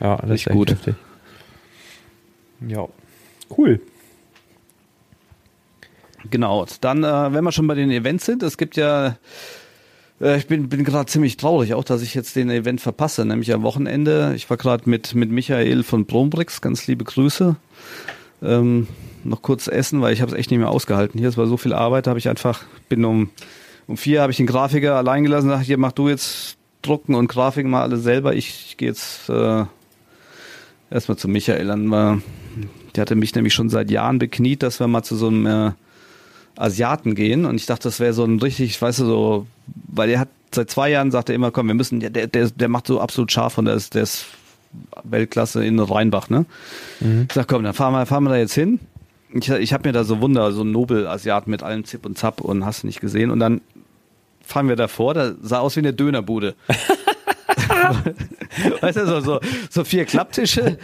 Ja, das ist Richtig echt gut. heftig. Ja. Cool. Genau. Dann, äh, wenn wir schon bei den Events sind, es gibt ja, äh, ich bin, bin gerade ziemlich traurig, auch dass ich jetzt den Event verpasse, nämlich am Wochenende. Ich war gerade mit, mit Michael von Brombrix, ganz liebe Grüße. Ähm, noch kurz essen, weil ich habe es echt nicht mehr ausgehalten. Hier, es war so viel Arbeit, habe ich einfach, bin um, um vier habe ich den Grafiker allein gelassen, sag hier, mach du jetzt Drucken und Grafiken mal alle selber. Ich, ich gehe jetzt äh, erstmal zu Michael. Dann war, der hatte mich nämlich schon seit Jahren bekniet, dass wir mal zu so einem äh, Asiaten gehen und ich dachte, das wäre so ein richtig, weißt du, so, weil er hat seit zwei Jahren sagt er immer, komm, wir müssen, der, der, der, macht so absolut scharf und der ist, der ist Weltklasse in Rheinbach, ne? Ich sag, komm, dann fahren wir, fahren wir da jetzt hin. Ich, ich habe mir da so Wunder, so einen Nobel-Asiaten mit allem Zip und Zap und hast du nicht gesehen und dann fahren wir davor, da sah aus wie eine Dönerbude. weißt du, so, so, so vier Klapptische,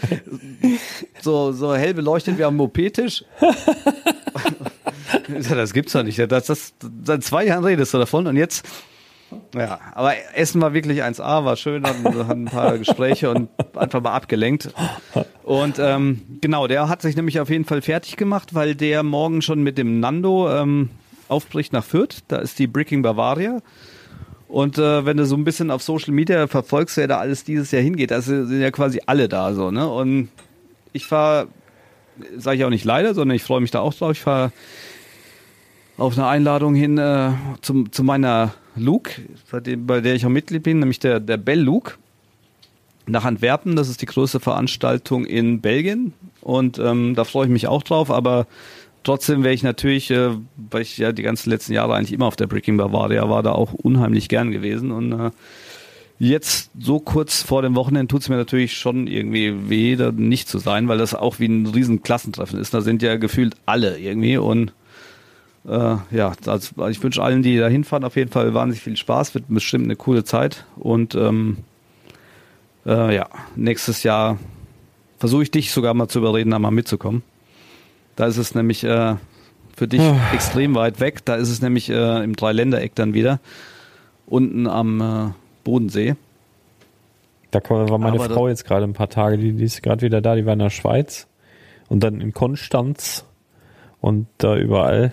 so, so hell beleuchtet wie am Mopetisch. Das gibt's doch nicht. Das, das, seit zwei Jahren redest du davon und jetzt. Ja, aber Essen war wirklich 1A, war schön, hatten, hatten ein paar Gespräche und einfach mal abgelenkt. Und ähm, genau, der hat sich nämlich auf jeden Fall fertig gemacht, weil der morgen schon mit dem Nando ähm, aufbricht nach Fürth. Da ist die Bricking Bavaria. Und äh, wenn du so ein bisschen auf Social Media verfolgst, wer da alles dieses Jahr hingeht, da sind ja quasi alle da so, ne? Und ich fahre, sage ich auch nicht leider, sondern ich freue mich da auch drauf. Ich fahre auf eine Einladung hin äh, zum, zu meiner Luke, bei, der ich auch Mitglied bin, nämlich der, der Bell Luke nach Antwerpen. Das ist die größte Veranstaltung in Belgien und ähm, da freue ich mich auch drauf, aber trotzdem wäre ich natürlich, äh, weil ich ja die ganzen letzten Jahre eigentlich immer auf der Breaking Bavaria war, da auch unheimlich gern gewesen und äh, Jetzt so kurz vor dem Wochenende tut es mir natürlich schon irgendwie weh, da nicht zu sein, weil das auch wie ein riesen Klassentreffen ist. Da sind ja gefühlt alle irgendwie und äh, ja, also ich wünsche allen, die da hinfahren, auf jeden Fall wahnsinnig viel Spaß, wird bestimmt eine coole Zeit und ähm, äh, ja, nächstes Jahr versuche ich dich sogar mal zu überreden, da mal mitzukommen. Da ist es nämlich äh, für dich extrem weit weg. Da ist es nämlich äh, im Dreiländereck dann wieder unten am äh, Bodensee. Da war meine Aber Frau jetzt gerade ein paar Tage, die, die ist gerade wieder da, die war in der Schweiz und dann in Konstanz und da überall.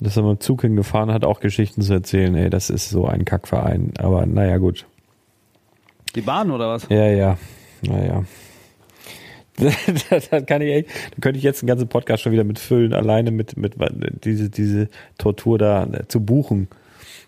Da ist er mit dem Zug hingefahren, hat auch Geschichten zu erzählen. Ey, das ist so ein Kackverein. Aber naja, gut. Die Bahn oder was? Ja, ja. Naja. das kann ich echt, da könnte ich jetzt einen ganzen Podcast schon wieder mitfüllen, alleine mit, mit diese, diese Tortur da äh, zu buchen.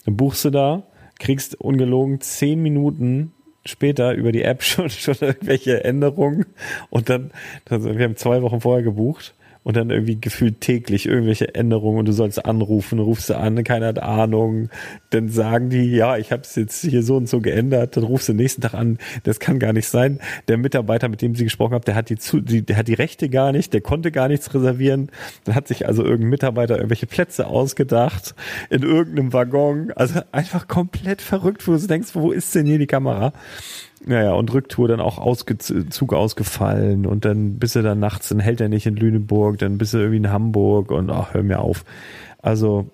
Dann buchst du da, kriegst ungelogen zehn Minuten später über die App schon, schon irgendwelche Änderungen und dann, also wir haben zwei Wochen vorher gebucht und dann irgendwie gefühlt täglich irgendwelche Änderungen und du sollst anrufen, rufst du an, keiner hat Ahnung, dann sagen die, ja, ich habe es jetzt hier so und so geändert, dann rufst du nächsten Tag an, das kann gar nicht sein. Der Mitarbeiter, mit dem sie gesprochen haben, der hat die, zu, die, der hat die Rechte gar nicht, der konnte gar nichts reservieren. Dann hat sich also irgendein Mitarbeiter irgendwelche Plätze ausgedacht in irgendeinem Waggon. Also einfach komplett verrückt, wo du denkst, wo ist denn hier die Kamera? Naja, und Rücktour dann auch ausge Zug ausgefallen und dann bist du dann nachts, dann hält er nicht in Lüneburg, dann bist du irgendwie in Hamburg und ach, hör mir auf. Also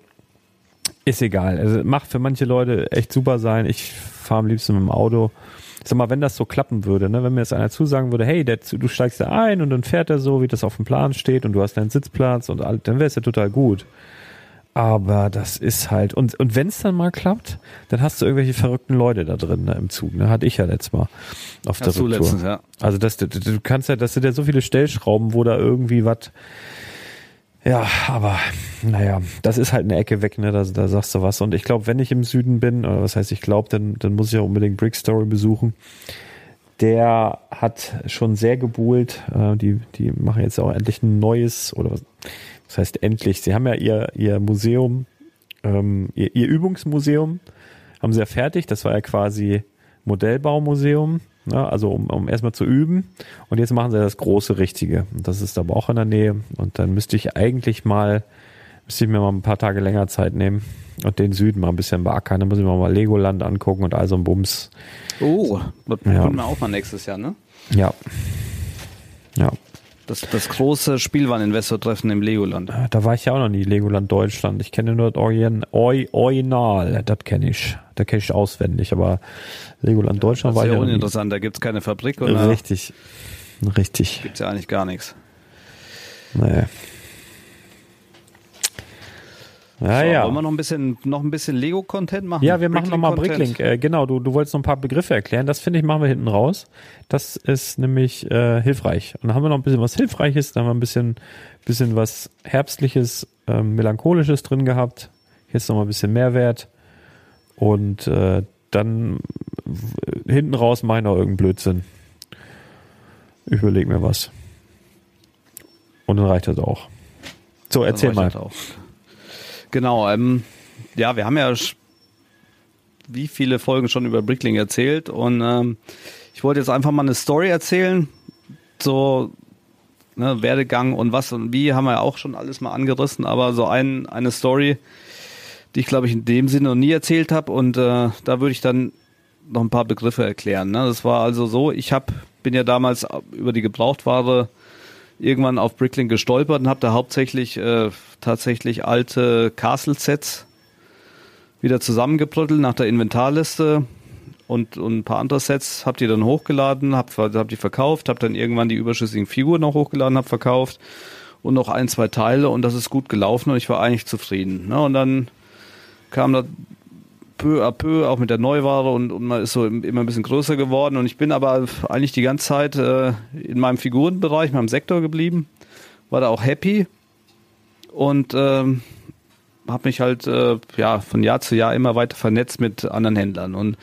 ist egal. Also macht für manche Leute echt super sein. Ich fahre am liebsten mit dem Auto. Sag mal, wenn das so klappen würde, ne, wenn mir jetzt einer zusagen würde, hey, der, du steigst da ein und dann fährt er so, wie das auf dem Plan steht und du hast deinen Sitzplatz und all, dann wäre es ja total gut. Aber das ist halt, und, und wenn es dann mal klappt, dann hast du irgendwelche verrückten Leute da drin ne, im Zug. Ne? Hatte ich ja letztes Mal auf der Hast du Rücktour. letztens, ja. Also das, du, du kannst ja, das sind ja so viele Stellschrauben, wo da irgendwie was. Ja, aber naja, das ist halt eine Ecke weg, ne? Da, da sagst du was. Und ich glaube, wenn ich im Süden bin, oder was heißt ich glaube, dann, dann muss ich auch unbedingt Brick Story besuchen. Der hat schon sehr gebuhlt. Äh, die, die machen jetzt auch endlich ein neues, oder was, was heißt endlich? Sie haben ja ihr, ihr Museum, ähm, ihr, ihr Übungsmuseum, haben sie ja fertig. Das war ja quasi Modellbaumuseum, ne? also um, um erstmal zu üben. Und jetzt machen sie das große Richtige. Und das ist aber auch in der Nähe. Und dann müsste ich eigentlich mal, müsste ich mir mal ein paar Tage länger Zeit nehmen und den Süden mal ein bisschen beackern. Dann muss ich mir mal Legoland angucken und all so ein Bums. Oh, das Ja. kommt mir auch mal nächstes Jahr, ne? Ja. Ja. Das, das große Spielwareninvestor-Treffen im Legoland. Äh, Da war ich ja auch noch nie, Legoland Deutschland. Ich kenne nur das Ori- Original, das kenne ich. Da kenne ich auswendig, aber Legoland Deutschland Das war ist ich ja noch nie. uninteressant, da gibt's keine Fabrik da Richtig. Richtig. gibt's ja eigentlich gar nichts. Nee. Ja, So, ja. Wollen wir noch ein bisschen, noch ein bisschen Lego-Content machen? Ja, wir machen nochmal? Bricklink. Äh, genau, du, du wolltest noch ein paar Begriffe erklären. Das finde ich, machen wir hinten raus. Das ist nämlich äh, hilfreich. Und dann haben wir noch ein bisschen was Hilfreiches, dann haben wir ein bisschen, bisschen was Herbstliches, ähm, Melancholisches drin gehabt. Jetzt noch mal ein bisschen Mehrwert. Und äh, dann hinten raus mache ich noch irgendeinen Blödsinn. Ich überlege mir was. Und dann reicht das auch. So, erzähl mal. Genau, ähm, ja, wir haben ja wie viele Folgen schon über Brickling erzählt und ähm, ich wollte jetzt einfach mal eine Story erzählen, so ne, Werdegang und was und wie haben wir ja auch schon alles mal angerissen, aber so ein, eine Story, die ich glaube ich in dem Sinne noch nie erzählt habe und äh, da würde ich dann noch ein paar Begriffe erklären. Ne? Das war also so, ich hab, bin ja damals über die Gebrauchtware irgendwann auf Bricklink gestolpert und habe da hauptsächlich äh, tatsächlich alte Castle-Sets wieder zusammengebröttelt nach der Inventarliste und, und ein paar andere Sets habt ihr dann hochgeladen, habt, habt die verkauft, habt dann irgendwann die überschüssigen Figuren noch hochgeladen, habt verkauft und noch ein, zwei Teile und das ist gut gelaufen und ich war eigentlich zufrieden. Ne? Und dann kam da peu à peu, auch mit der Neuware und, und man ist so im- immer ein bisschen größer geworden. Und ich bin aber eigentlich die ganze Zeit äh, in meinem Figurenbereich, meinem Sektor geblieben, war da auch happy und ähm, habe mich halt äh, ja von Jahr zu Jahr immer weiter vernetzt mit anderen Händlern. Und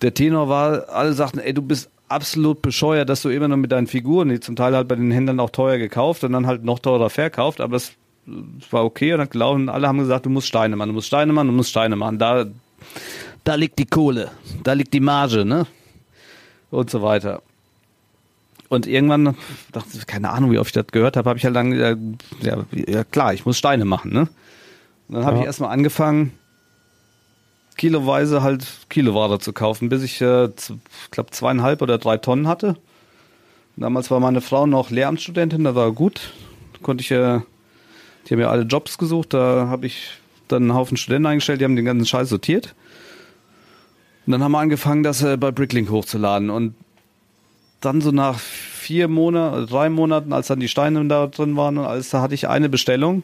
der Tenor war, alle sagten, ey, du bist absolut bescheuert, dass du immer noch mit deinen Figuren, die zum Teil halt bei den Händlern auch teuer gekauft und dann halt noch teurer verkauft, aber das es war okay und hat gelaufen. Alle haben gesagt, du musst Steine machen, du musst Steine machen, du musst Steine machen. Da, da liegt die Kohle, da liegt die Marge, ne? Und so weiter. Und irgendwann dachte ich, keine Ahnung, wie oft ich das gehört habe, habe ich halt dann gesagt, ja, ja klar, ich muss Steine machen, ne? Und dann habe Ja. ich erstmal angefangen, kiloweise halt Kiloware zu kaufen, bis ich, äh, glaube, zweieinhalb oder drei Tonnen hatte. Damals war meine Frau noch Lehramtsstudentin, da war gut. Konnte ich, äh, die haben ja alle Jobs gesucht, da habe ich dann einen Haufen Studenten eingestellt, die haben den ganzen Scheiß sortiert. Und dann haben wir angefangen, das äh, bei Bricklink hochzuladen. Und dann so nach vier Monaten, drei Monaten, als dann die Steine da drin waren und alles, da hatte ich eine Bestellung.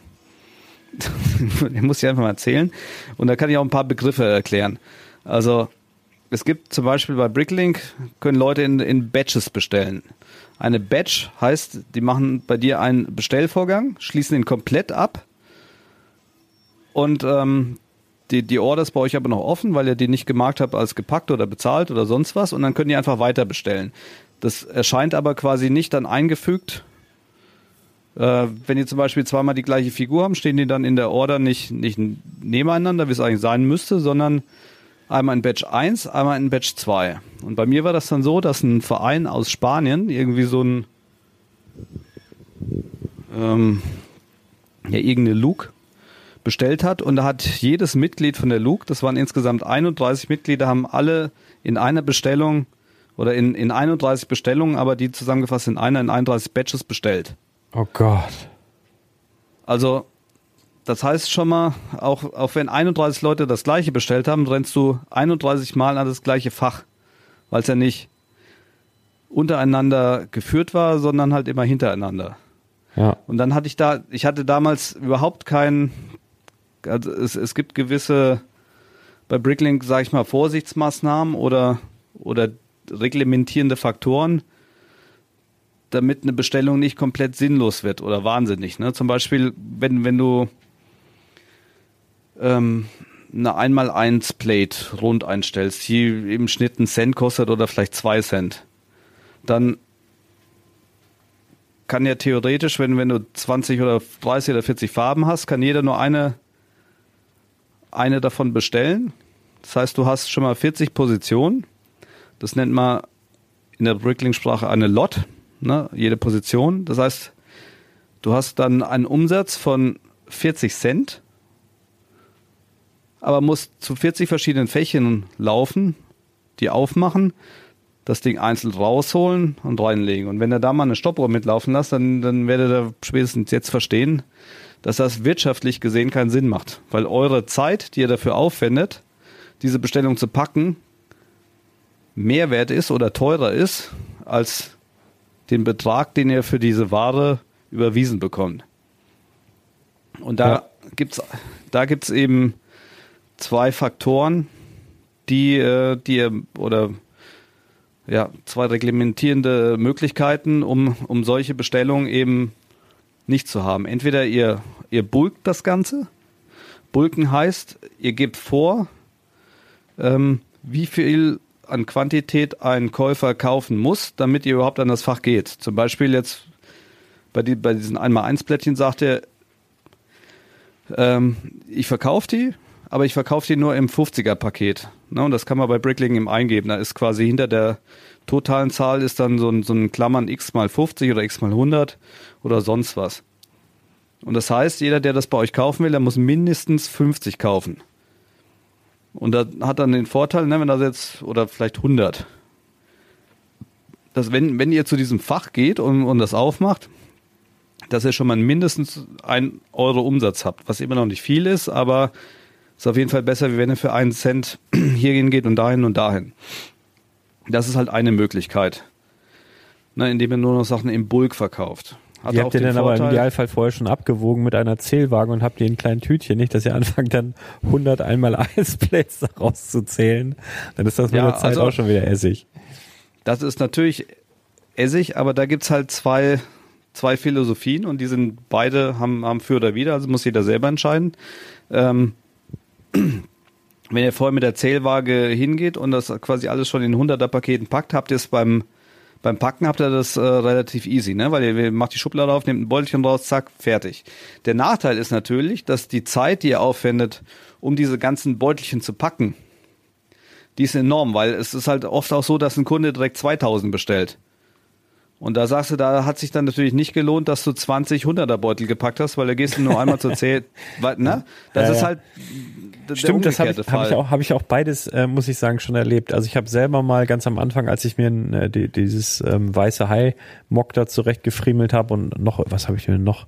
Den muss ich einfach mal erzählen. Und da kann ich auch ein paar Begriffe erklären. Also, es gibt zum Beispiel bei Bricklink, können Leute in, in Batches bestellen. Eine Batch heißt, die machen bei dir einen Bestellvorgang, schließen ihn komplett ab. Und ähm, die, die Order ist bei euch aber noch offen, weil ihr die nicht gemarkt habt als gepackt oder bezahlt oder sonst was. Und dann könnt ihr einfach weiter bestellen. Das erscheint aber quasi nicht dann eingefügt. Äh, wenn die zum Beispiel zweimal die gleiche Figur haben, stehen die dann in der Order nicht, nicht nebeneinander, wie es eigentlich sein müsste, sondern einmal in Batch 1, einmal in Batch 2. Und bei mir war das dann so, dass ein Verein aus Spanien irgendwie so ein ähm, ja, irgendeine Luke bestellt hat und da hat jedes Mitglied von der Luke, das waren insgesamt 31 Mitglieder, haben alle in einer Bestellung oder in, in 31 Bestellungen, aber die zusammengefasst in einer in 31 Batches bestellt. Oh Gott. Also, das heißt schon mal, auch, auch wenn 31 Leute das gleiche bestellt haben, rennst du 31 Mal an das gleiche Fach, weil es ja nicht untereinander geführt war, sondern halt immer hintereinander. Ja. Und dann hatte ich da, ich hatte damals überhaupt keinen, also es, es gibt gewisse, bei Bricklink, sage ich mal, Vorsichtsmaßnahmen oder, oder reglementierende Faktoren, damit eine Bestellung nicht komplett sinnlos wird oder wahnsinnig. Ne? Zum Beispiel, wenn, wenn du ähm, eine 1x1 Plate rund einstellst, die im Schnitt einen Cent kostet oder vielleicht zwei Cent, dann kann ja theoretisch, wenn, wenn du 20 oder 30 oder 40 Farben hast, kann jeder nur eine, eine davon bestellen. Das heißt, du hast schon mal 40 Positionen. Das nennt man in der Brickling-Sprache eine Lot, ne, jede Position. Das heißt, du hast dann einen Umsatz von 40 Cent, aber musst zu 40 verschiedenen Fächern laufen, die aufmachen, das Ding einzeln rausholen und reinlegen. Und wenn er da mal eine Stoppuhr mitlaufen lässt, dann, dann werdet ihr spätestens jetzt verstehen, dass das wirtschaftlich gesehen keinen Sinn macht. Weil eure Zeit, die ihr dafür aufwendet, diese Bestellung zu packen, mehr wert ist oder teurer ist als den Betrag, den ihr für diese Ware überwiesen bekommt. Und da Ja. gibt's, da gibt's eben zwei Faktoren, die, äh, die ihr, oder ja, zwei reglementierende Möglichkeiten, um, um solche Bestellungen eben nicht zu haben. Entweder ihr, ihr bulkt das Ganze. Bulken heißt, ihr gebt vor, ähm, wie viel an Quantität ein Käufer kaufen muss, damit ihr überhaupt an das Fach geht. Zum Beispiel jetzt bei, die, bei diesen 1x1-Plättchen sagt er, ähm, ich verkaufe die, aber ich verkaufe die nur im 50er-Paket. Ne, und das kann man bei Bricklink eben eingeben. Da ist quasi hinter der totalen Zahl ist dann so ein, so ein Klammern x mal 50 oder x mal 100 oder sonst was. Und das heißt, jeder, der das bei euch kaufen will, der muss mindestens 50 kaufen. Und da hat dann den Vorteil, ne, wenn das jetzt, oder vielleicht 100. Dass wenn, wenn ihr zu diesem Fach geht und, und das aufmacht, dass ihr schon mal mindestens ein Euro Umsatz habt, was immer noch nicht viel ist, aber ist auf jeden Fall besser, wie wenn ihr für einen Cent hierhin geht und dahin und dahin. Das ist halt eine Möglichkeit. Ne, indem ihr nur noch Sachen im Bulk verkauft. Hat auch habt ihr den dann aber im Idealfall vorher schon abgewogen mit einer Zählwaage und habt ihr in kleinen Tütchen, nicht, dass ihr anfangt dann 100 einmal Eisplates daraus zu zählen. Dann ist das mit Ja, der Zeit also- auch schon wieder Essig. Das ist natürlich Essig, aber da gibt's halt zwei, zwei Philosophien und die sind beide haben, haben für oder wider, also muss jeder selber entscheiden. Ähm, wenn ihr vorher mit der Zählwaage hingeht und das quasi alles schon in 100er Paketen packt, habt ihr es beim beim Packen habt ihr das äh, relativ easy, ne? Weil ihr macht die Schublade auf, nehmt ein Beutelchen raus, zack, fertig. Der Nachteil ist natürlich, dass die Zeit, die ihr aufwendet, um diese ganzen Beutelchen zu packen, die ist enorm, weil es ist halt oft auch so, dass ein Kunde direkt 2000 bestellt. Und da sagst du, da hat sich dann natürlich nicht gelohnt, dass du 20 100er Beutel gepackt hast, weil da gehst du nur einmal zur Zähl, ne? Das Ja, ist ja. halt d- Stimmt, das habe ich, hab ich auch, habe ich auch beides, äh, muss ich sagen, schon erlebt. Also ich habe selber mal ganz am Anfang, als ich mir äh, die, dieses ähm, weiße Hai Mock da zurechtgefriemelt habe und noch, was habe ich mir noch?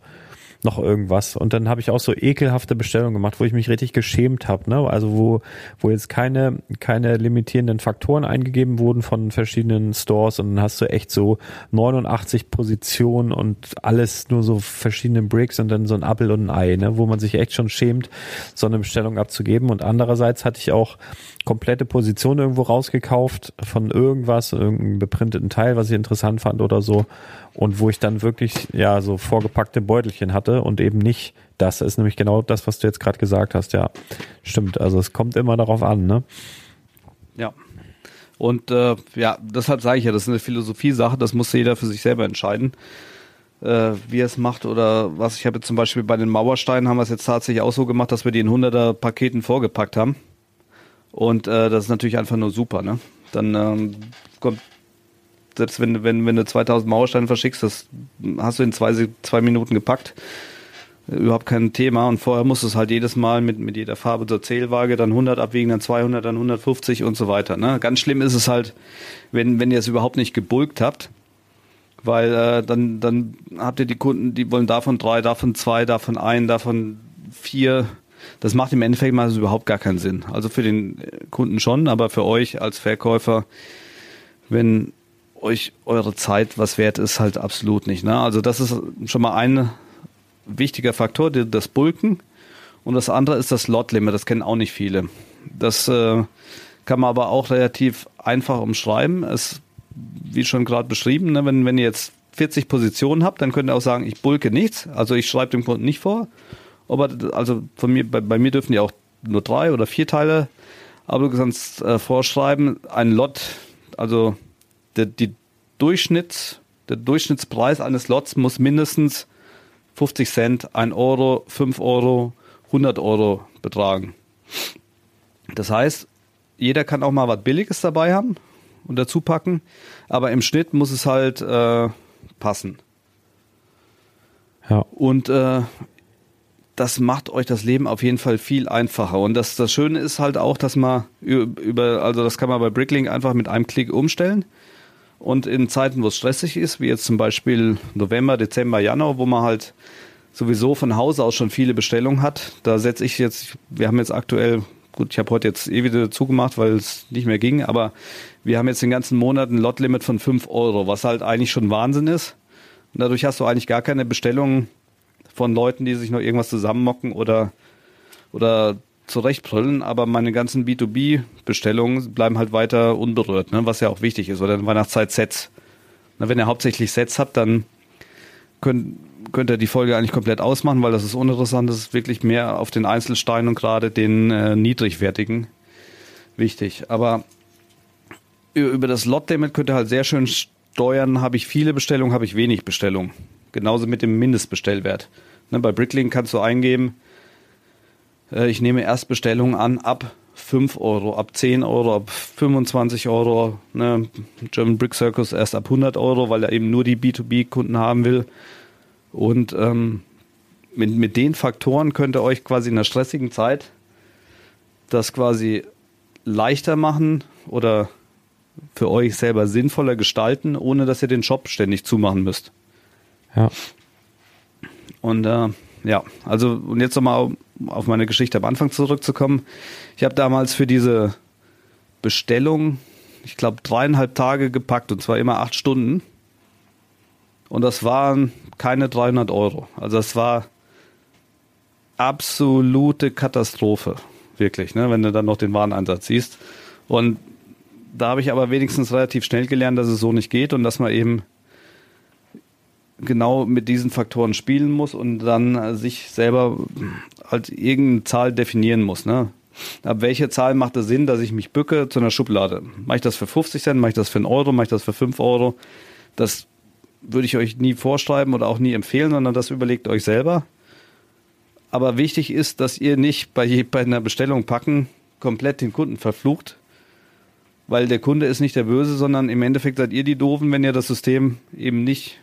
Noch irgendwas. Und dann habe ich auch so ekelhafte Bestellungen gemacht, wo ich mich richtig geschämt habe, ne? Also wo, wo jetzt keine, keine limitierenden Faktoren eingegeben wurden von verschiedenen Stores und dann hast du echt so 89 Positionen und alles nur so verschiedene Bricks und dann so ein Apfel und ein Ei, ne? Wo man sich echt schon schämt, so eine Bestellung abzugeben. Und andererseits hatte ich auch komplette Position irgendwo rausgekauft von irgendwas, irgendeinem beprinteten Teil, was ich interessant fand oder so. Und wo ich dann wirklich, ja, so vorgepackte Beutelchen hatte und eben nicht das. ist nämlich genau das, was du jetzt gerade gesagt hast, ja. Stimmt. Also es kommt immer darauf an, ne? Ja. Und äh, ja, deshalb sage ich ja, das ist eine Philosophie-Sache, das muss jeder für sich selber entscheiden. äh, wie er es macht oder was. Ich habe zum Beispiel bei den Mauersteinen haben wir es jetzt tatsächlich auch so gemacht, dass wir die in 100er Paketen vorgepackt haben. Und äh, das ist natürlich einfach nur super, ne? Dann ähm, kommt, selbst wenn, wenn, wenn du 2000 Mauersteine verschickst, das hast du in zwei, zwei Minuten gepackt. Überhaupt kein Thema. Und vorher musst du es halt jedes Mal mit, mit jeder Farbe zur Zählwaage, dann 100 abwiegen, dann 200, dann 150 und so weiter. Ne? Ganz schlimm ist es halt, wenn, wenn ihr es überhaupt nicht gebulkt habt, weil äh, dann, dann habt ihr die Kunden, die wollen davon drei, davon zwei, davon ein, davon vier. Das macht im Endeffekt mal überhaupt gar keinen Sinn. Also für den Kunden schon, aber für euch als Verkäufer, wenn euch eure Zeit was wert ist, halt absolut nicht. Ne? Also das ist schon mal ein wichtiger Faktor, das Bulken. Und das andere ist das Lot-Limit, das kennen auch nicht viele. Das äh, kann man aber auch relativ einfach umschreiben. Es, wie schon gerade beschrieben, ne, wenn, wenn ihr jetzt 40 Positionen habt, dann könnt ihr auch sagen, ich bulke nichts. Also ich schreibe dem Kunden nicht vor. Aber also von mir, bei, bei mir dürfen die auch nur drei oder vier Teile, aber du kannst äh, vorschreiben, ein Lot, also der, die Durchschnitts, der Durchschnittspreis eines Lots muss mindestens 50 Cent, 1 Euro, 5 Euro, 100 Euro betragen. Das heißt, jeder kann auch mal was Billiges dabei haben und dazu packen, aber im Schnitt muss es halt äh, passen. Ja. Und äh, das macht euch das Leben auf jeden Fall viel einfacher. Und das, das Schöne ist halt auch, dass man über, also das kann man bei Bricklink einfach mit einem Klick umstellen. Und in Zeiten, wo es stressig ist, wie jetzt zum Beispiel November, Dezember, Januar, wo man halt sowieso von Hause aus schon viele Bestellungen hat, da setze ich jetzt, wir haben jetzt aktuell, gut, ich habe heute jetzt eh wieder zugemacht, weil es nicht mehr ging, aber wir haben jetzt den ganzen Monat ein Lot-Limit von 5 Euro, was halt eigentlich schon Wahnsinn ist. Und dadurch hast du eigentlich gar keine Bestellungen von Leuten, die sich noch irgendwas zusammenmocken oder, oder zurechtbrüllen, aber meine ganzen B2B-Bestellungen bleiben halt weiter unberührt, ne? was ja auch wichtig ist. Oder in Weihnachtszeit Sets. Na, wenn ihr hauptsächlich Sets habt, dann könnt, könnt ihr die Folge eigentlich komplett ausmachen, weil das ist uninteressant. Das ist wirklich mehr auf den Einzelsteinen und gerade den äh, niedrigwertigen wichtig. Aber über das Lot-Limit könnt ihr halt sehr schön steuern. Habe ich viele Bestellungen, habe ich wenig Bestellungen. Genauso mit dem Mindestbestellwert. Ne, bei Bricklink kannst du eingeben, äh, ich nehme Erstbestellungen an ab 5 Euro, ab 10 Euro, ab 25 Euro. Ne? German Brick Circus erst ab 100 Euro, weil er eben nur die B2B-Kunden haben will. Und ähm, mit, mit den Faktoren könnt ihr euch quasi in einer stressigen Zeit das quasi leichter machen oder für euch selber sinnvoller gestalten, ohne dass ihr den Shop ständig zumachen müsst. Ja. Und äh, ja, also und jetzt nochmal auf meine Geschichte am Anfang zurückzukommen. Ich habe damals für diese Bestellung, ich glaube, dreieinhalb Tage gepackt und zwar immer acht Stunden. Und das waren keine 300 Euro. Also das war absolute Katastrophe, wirklich, ne, wenn du dann noch den Wareneinsatz siehst. Und da habe ich aber wenigstens relativ schnell gelernt, dass es so nicht geht und dass man eben genau mit diesen Faktoren spielen muss und dann äh, sich selber halt irgendeine Zahl definieren muss. Ne? Ab welcher Zahl macht es Sinn, dass ich mich bücke zu einer Schublade? Mache ich das für 50 Cent, mache ich das für einen Euro, mache ich das für 5 Euro? Das würde ich euch nie vorschreiben oder auch nie empfehlen, sondern das überlegt euch selber. Aber wichtig ist, dass ihr nicht bei, bei einer Bestellung packen komplett den Kunden verflucht, weil der Kunde ist nicht der Böse, sondern im Endeffekt seid ihr die Doofen, wenn ihr das System eben nicht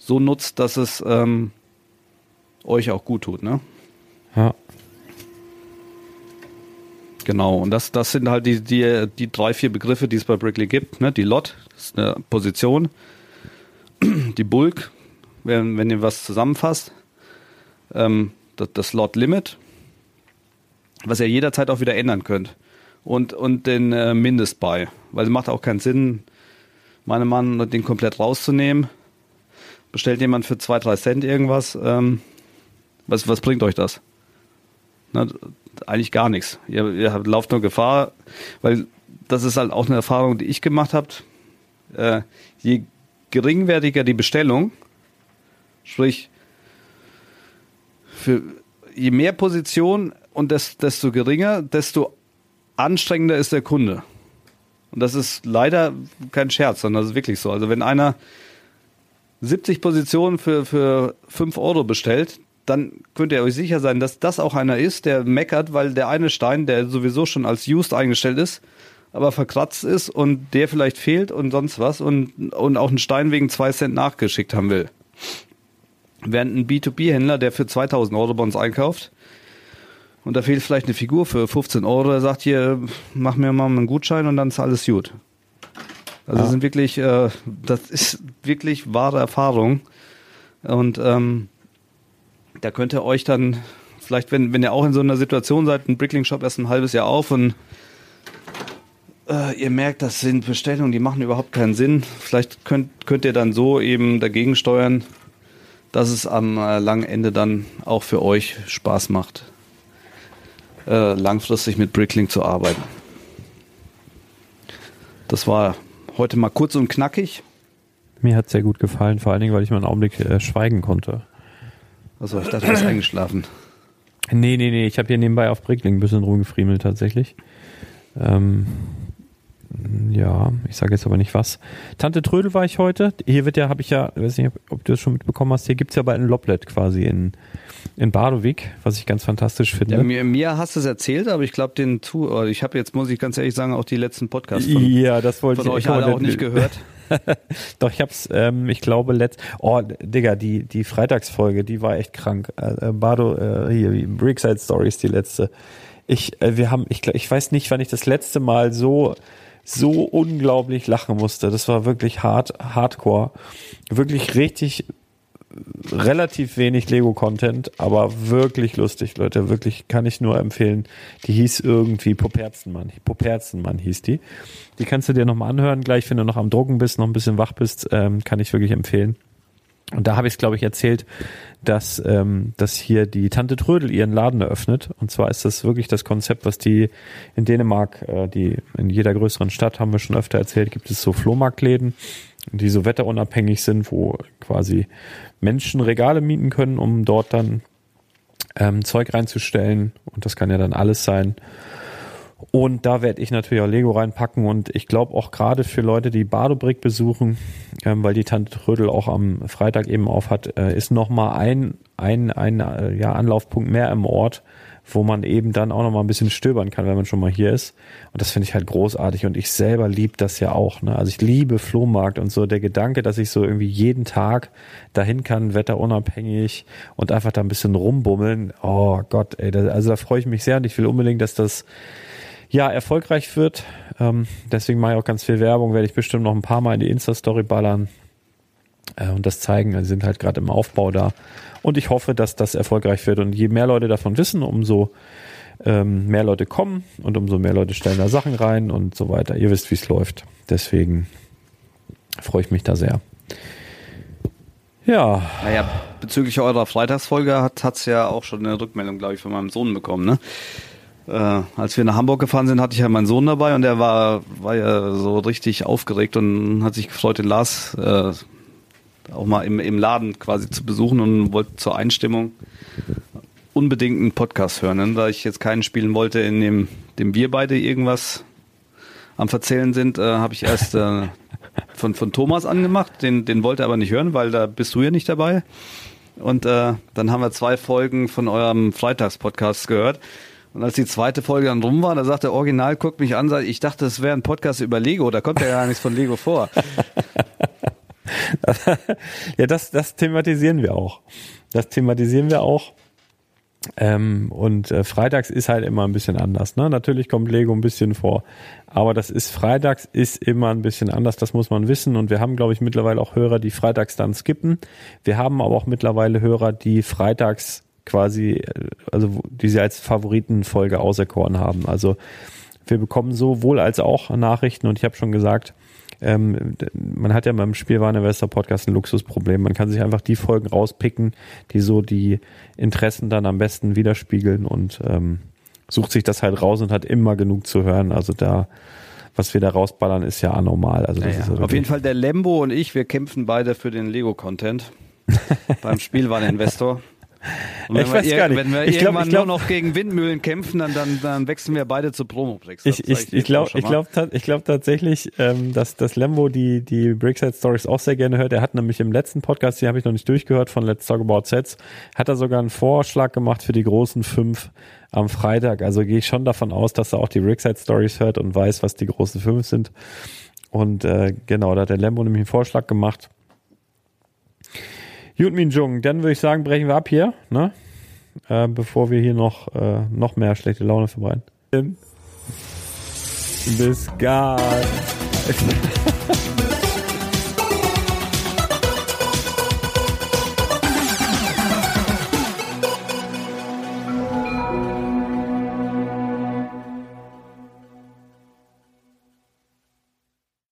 so nutzt, dass es ähm, euch auch gut tut, ne? Ja. Genau, und das, das sind halt die, die, die drei, vier Begriffe, die es bei Brickley gibt. Ne? Die Lot, das ist eine Position. Die Bulk, wenn, wenn ihr was zusammenfasst. Ähm, das, das Lot Limit, was ihr jederzeit auch wieder ändern könnt. Und, und den äh, Mindestbuy, weil es macht auch keinen Sinn, meiner Mann den komplett rauszunehmen bestellt jemand für zwei, drei Cent irgendwas, ähm, was, was bringt euch das? Na, eigentlich gar nichts. Ihr, ihr habt, lauft nur Gefahr, weil das ist halt auch eine Erfahrung, die ich gemacht habe. Äh, je geringwertiger die Bestellung, sprich, für je mehr Position und des, desto geringer, desto anstrengender ist der Kunde. Und das ist leider kein Scherz, sondern das ist wirklich so. Also wenn einer 70 Positionen für, für 5 Euro bestellt, dann könnt ihr euch sicher sein, dass das auch einer ist, der meckert, weil der eine Stein, der sowieso schon als used eingestellt ist, aber verkratzt ist und der vielleicht fehlt und sonst was und, und auch einen Stein wegen 2 Cent nachgeschickt haben will. Während ein B2B-Händler, der für 2000 Euro uns einkauft, und da fehlt vielleicht eine Figur für 15 Euro, der sagt hier, mach mir mal einen Gutschein und dann ist alles gut. Also Ja. sind wirklich, äh, das ist wirklich wahre Erfahrung. Und ähm, da könnt ihr euch dann, vielleicht, wenn, wenn ihr auch in so einer Situation seid, ein Brickling-Shop erst ein halbes Jahr auf und äh, ihr merkt, das sind Bestellungen, die machen überhaupt keinen Sinn. Vielleicht könnt, könnt ihr dann so eben dagegen steuern, dass es am äh, langen Ende dann auch für euch Spaß macht, äh, langfristig mit Brickling zu arbeiten. Das war heute mal kurz und knackig. Mir hat sehr gut gefallen, vor allen Dingen, weil ich mal einen Augenblick äh, schweigen konnte. Also ich dachte, du bist eingeschlafen. Nee, nee, nee, ich habe hier nebenbei auf Brickling ein bisschen rumgefriemelt tatsächlich. Ähm, ja, ich sage jetzt aber nicht was. Tante Trödel war ich heute. Hier wird ja, habe ich ja, weiß nicht, ob du das schon mitbekommen hast, hier gibt's ja bald ein Loblet quasi in, in Badowik, was ich ganz fantastisch finde. Ja, mir, mir hast du es erzählt, aber ich glaube, den zu, oder ich habe jetzt, muss ich ganz ehrlich sagen, auch die letzten Podcasts von, ja, das wollte von ich euch alle auch nicht gehört. Doch, ich hab's, ähm, ich glaube, letzt, oh, Digga, die, die Freitagsfolge, die war echt krank. Äh, äh, Bardo, äh, hier, Brickside Stories, die letzte. Ich, äh, wir haben, ich, ich weiß nicht, wann ich das letzte Mal so, so unglaublich lachen musste. Das war wirklich hart, hardcore. Wirklich richtig, relativ wenig Lego-Content, aber wirklich lustig, Leute. Wirklich kann ich nur empfehlen. Die hieß irgendwie Poperzenmann. Poperzenmann hieß die. Die kannst du dir nochmal anhören, gleich, wenn du noch am Drucken bist, noch ein bisschen wach bist, ähm, kann ich wirklich empfehlen. Und da habe ich es, glaube ich, erzählt, dass, ähm, dass hier die Tante Trödel ihren Laden eröffnet. Und zwar ist das wirklich das Konzept, was die in Dänemark, äh, die in jeder größeren Stadt, haben wir schon öfter erzählt, gibt es so Flohmarktläden, die so wetterunabhängig sind, wo quasi Menschen Regale mieten können, um dort dann ähm, Zeug reinzustellen. Und das kann ja dann alles sein. Und da werde ich natürlich auch Lego reinpacken und ich glaube auch gerade für Leute, die Badobrick besuchen, ähm, weil die Tante Trödel auch am Freitag eben auf hat, äh, ist nochmal ein, ein, ein äh, ja, Anlaufpunkt mehr im Ort, wo man eben dann auch nochmal ein bisschen stöbern kann, wenn man schon mal hier ist. Und das finde ich halt großartig und ich selber liebe das ja auch. Ne? Also ich liebe Flohmarkt und so der Gedanke, dass ich so irgendwie jeden Tag dahin kann, wetterunabhängig und einfach da ein bisschen rumbummeln. Oh Gott, ey, da, also da freue ich mich sehr und ich will unbedingt, dass das ja, erfolgreich wird. Ähm, deswegen mache ich auch ganz viel Werbung, werde ich bestimmt noch ein paar Mal in die Insta-Story ballern und das zeigen. Also sind halt gerade im Aufbau da. Und ich hoffe, dass das erfolgreich wird. Und je mehr Leute davon wissen, umso ähm, mehr Leute kommen und umso mehr Leute stellen da Sachen rein und so weiter. Ihr wisst, wie es läuft. Deswegen freue ich mich da sehr. Ja, Naja, bezüglich eurer Freitagsfolge hat hat's ja auch schon eine Rückmeldung, glaube ich, von meinem Sohn bekommen. Ne? Äh, als wir nach Hamburg gefahren sind, hatte ich ja meinen Sohn dabei und der war, war ja so richtig aufgeregt und hat sich gefreut, den Lars äh, auch mal im, im Laden quasi zu besuchen und wollte zur Einstimmung unbedingt einen Podcast hören. Da ich jetzt keinen spielen wollte, in dem, dem wir beide irgendwas am Verzählen sind, äh, habe ich erst äh, von, von Thomas angemacht. Den, den wollte er aber nicht hören, weil da bist du ja nicht dabei. Und äh, dann haben wir zwei Folgen von eurem Freitagspodcast gehört. Und als die zweite Folge dann rum war, da sagte der Original, guckt mich an, sagt, ich dachte, es wäre ein Podcast über Lego, da kommt ja gar nichts von Lego vor. ja, das, das thematisieren wir auch. Das thematisieren wir auch. Ähm, und äh, freitags ist halt immer ein bisschen anders. Ne? Natürlich kommt Lego ein bisschen vor, aber das ist freitags ist immer ein bisschen anders. Das muss man wissen. Und wir haben, glaube ich, mittlerweile auch Hörer, die freitags dann skippen. Wir haben aber auch mittlerweile Hörer, die freitags quasi, äh, also die sie als Favoritenfolge auserkoren haben. Also wir bekommen sowohl als auch Nachrichten und ich habe schon gesagt, ähm, man hat ja beim Spielwareninvestor Podcast ein Luxusproblem. Man kann sich einfach die Folgen rauspicken, die so die Interessen dann am besten widerspiegeln und ähm, sucht sich das halt raus und hat immer genug zu hören. Also da, was wir da rausballern, ist ja anormal. Also das ist Auf jeden Fall der Lembo und ich, wir kämpfen beide für den Lego-Content beim Spielwareninvestor. Ich weiß gar nicht. Wenn wir Ich glaub- irgendwann ich glaub- nur noch gegen Windmühlen kämpfen, dann, dann, dann wechseln wir beide zu Promoplex. Das Ich, ich, ich glaube ich glaub, ich glaub tatsächlich, ähm, dass, dass Lembo die, die Brickside Stories auch sehr gerne hört. Er hat nämlich im letzten Podcast, den habe ich noch nicht durchgehört, von Let's Talk About Sets, hat er sogar einen Vorschlag gemacht für die großen fünf am Freitag. Also gehe ich schon davon aus, dass er auch die Brickside Stories hört und weiß, was die großen fünf sind. Und äh, genau, da hat der Lembo nämlich einen Vorschlag gemacht. Gut, Min Jung, dann würde ich sagen, brechen wir ab hier, ne? Äh, bevor wir hier noch, äh, noch mehr schlechte Laune verbreiten. Bis gar.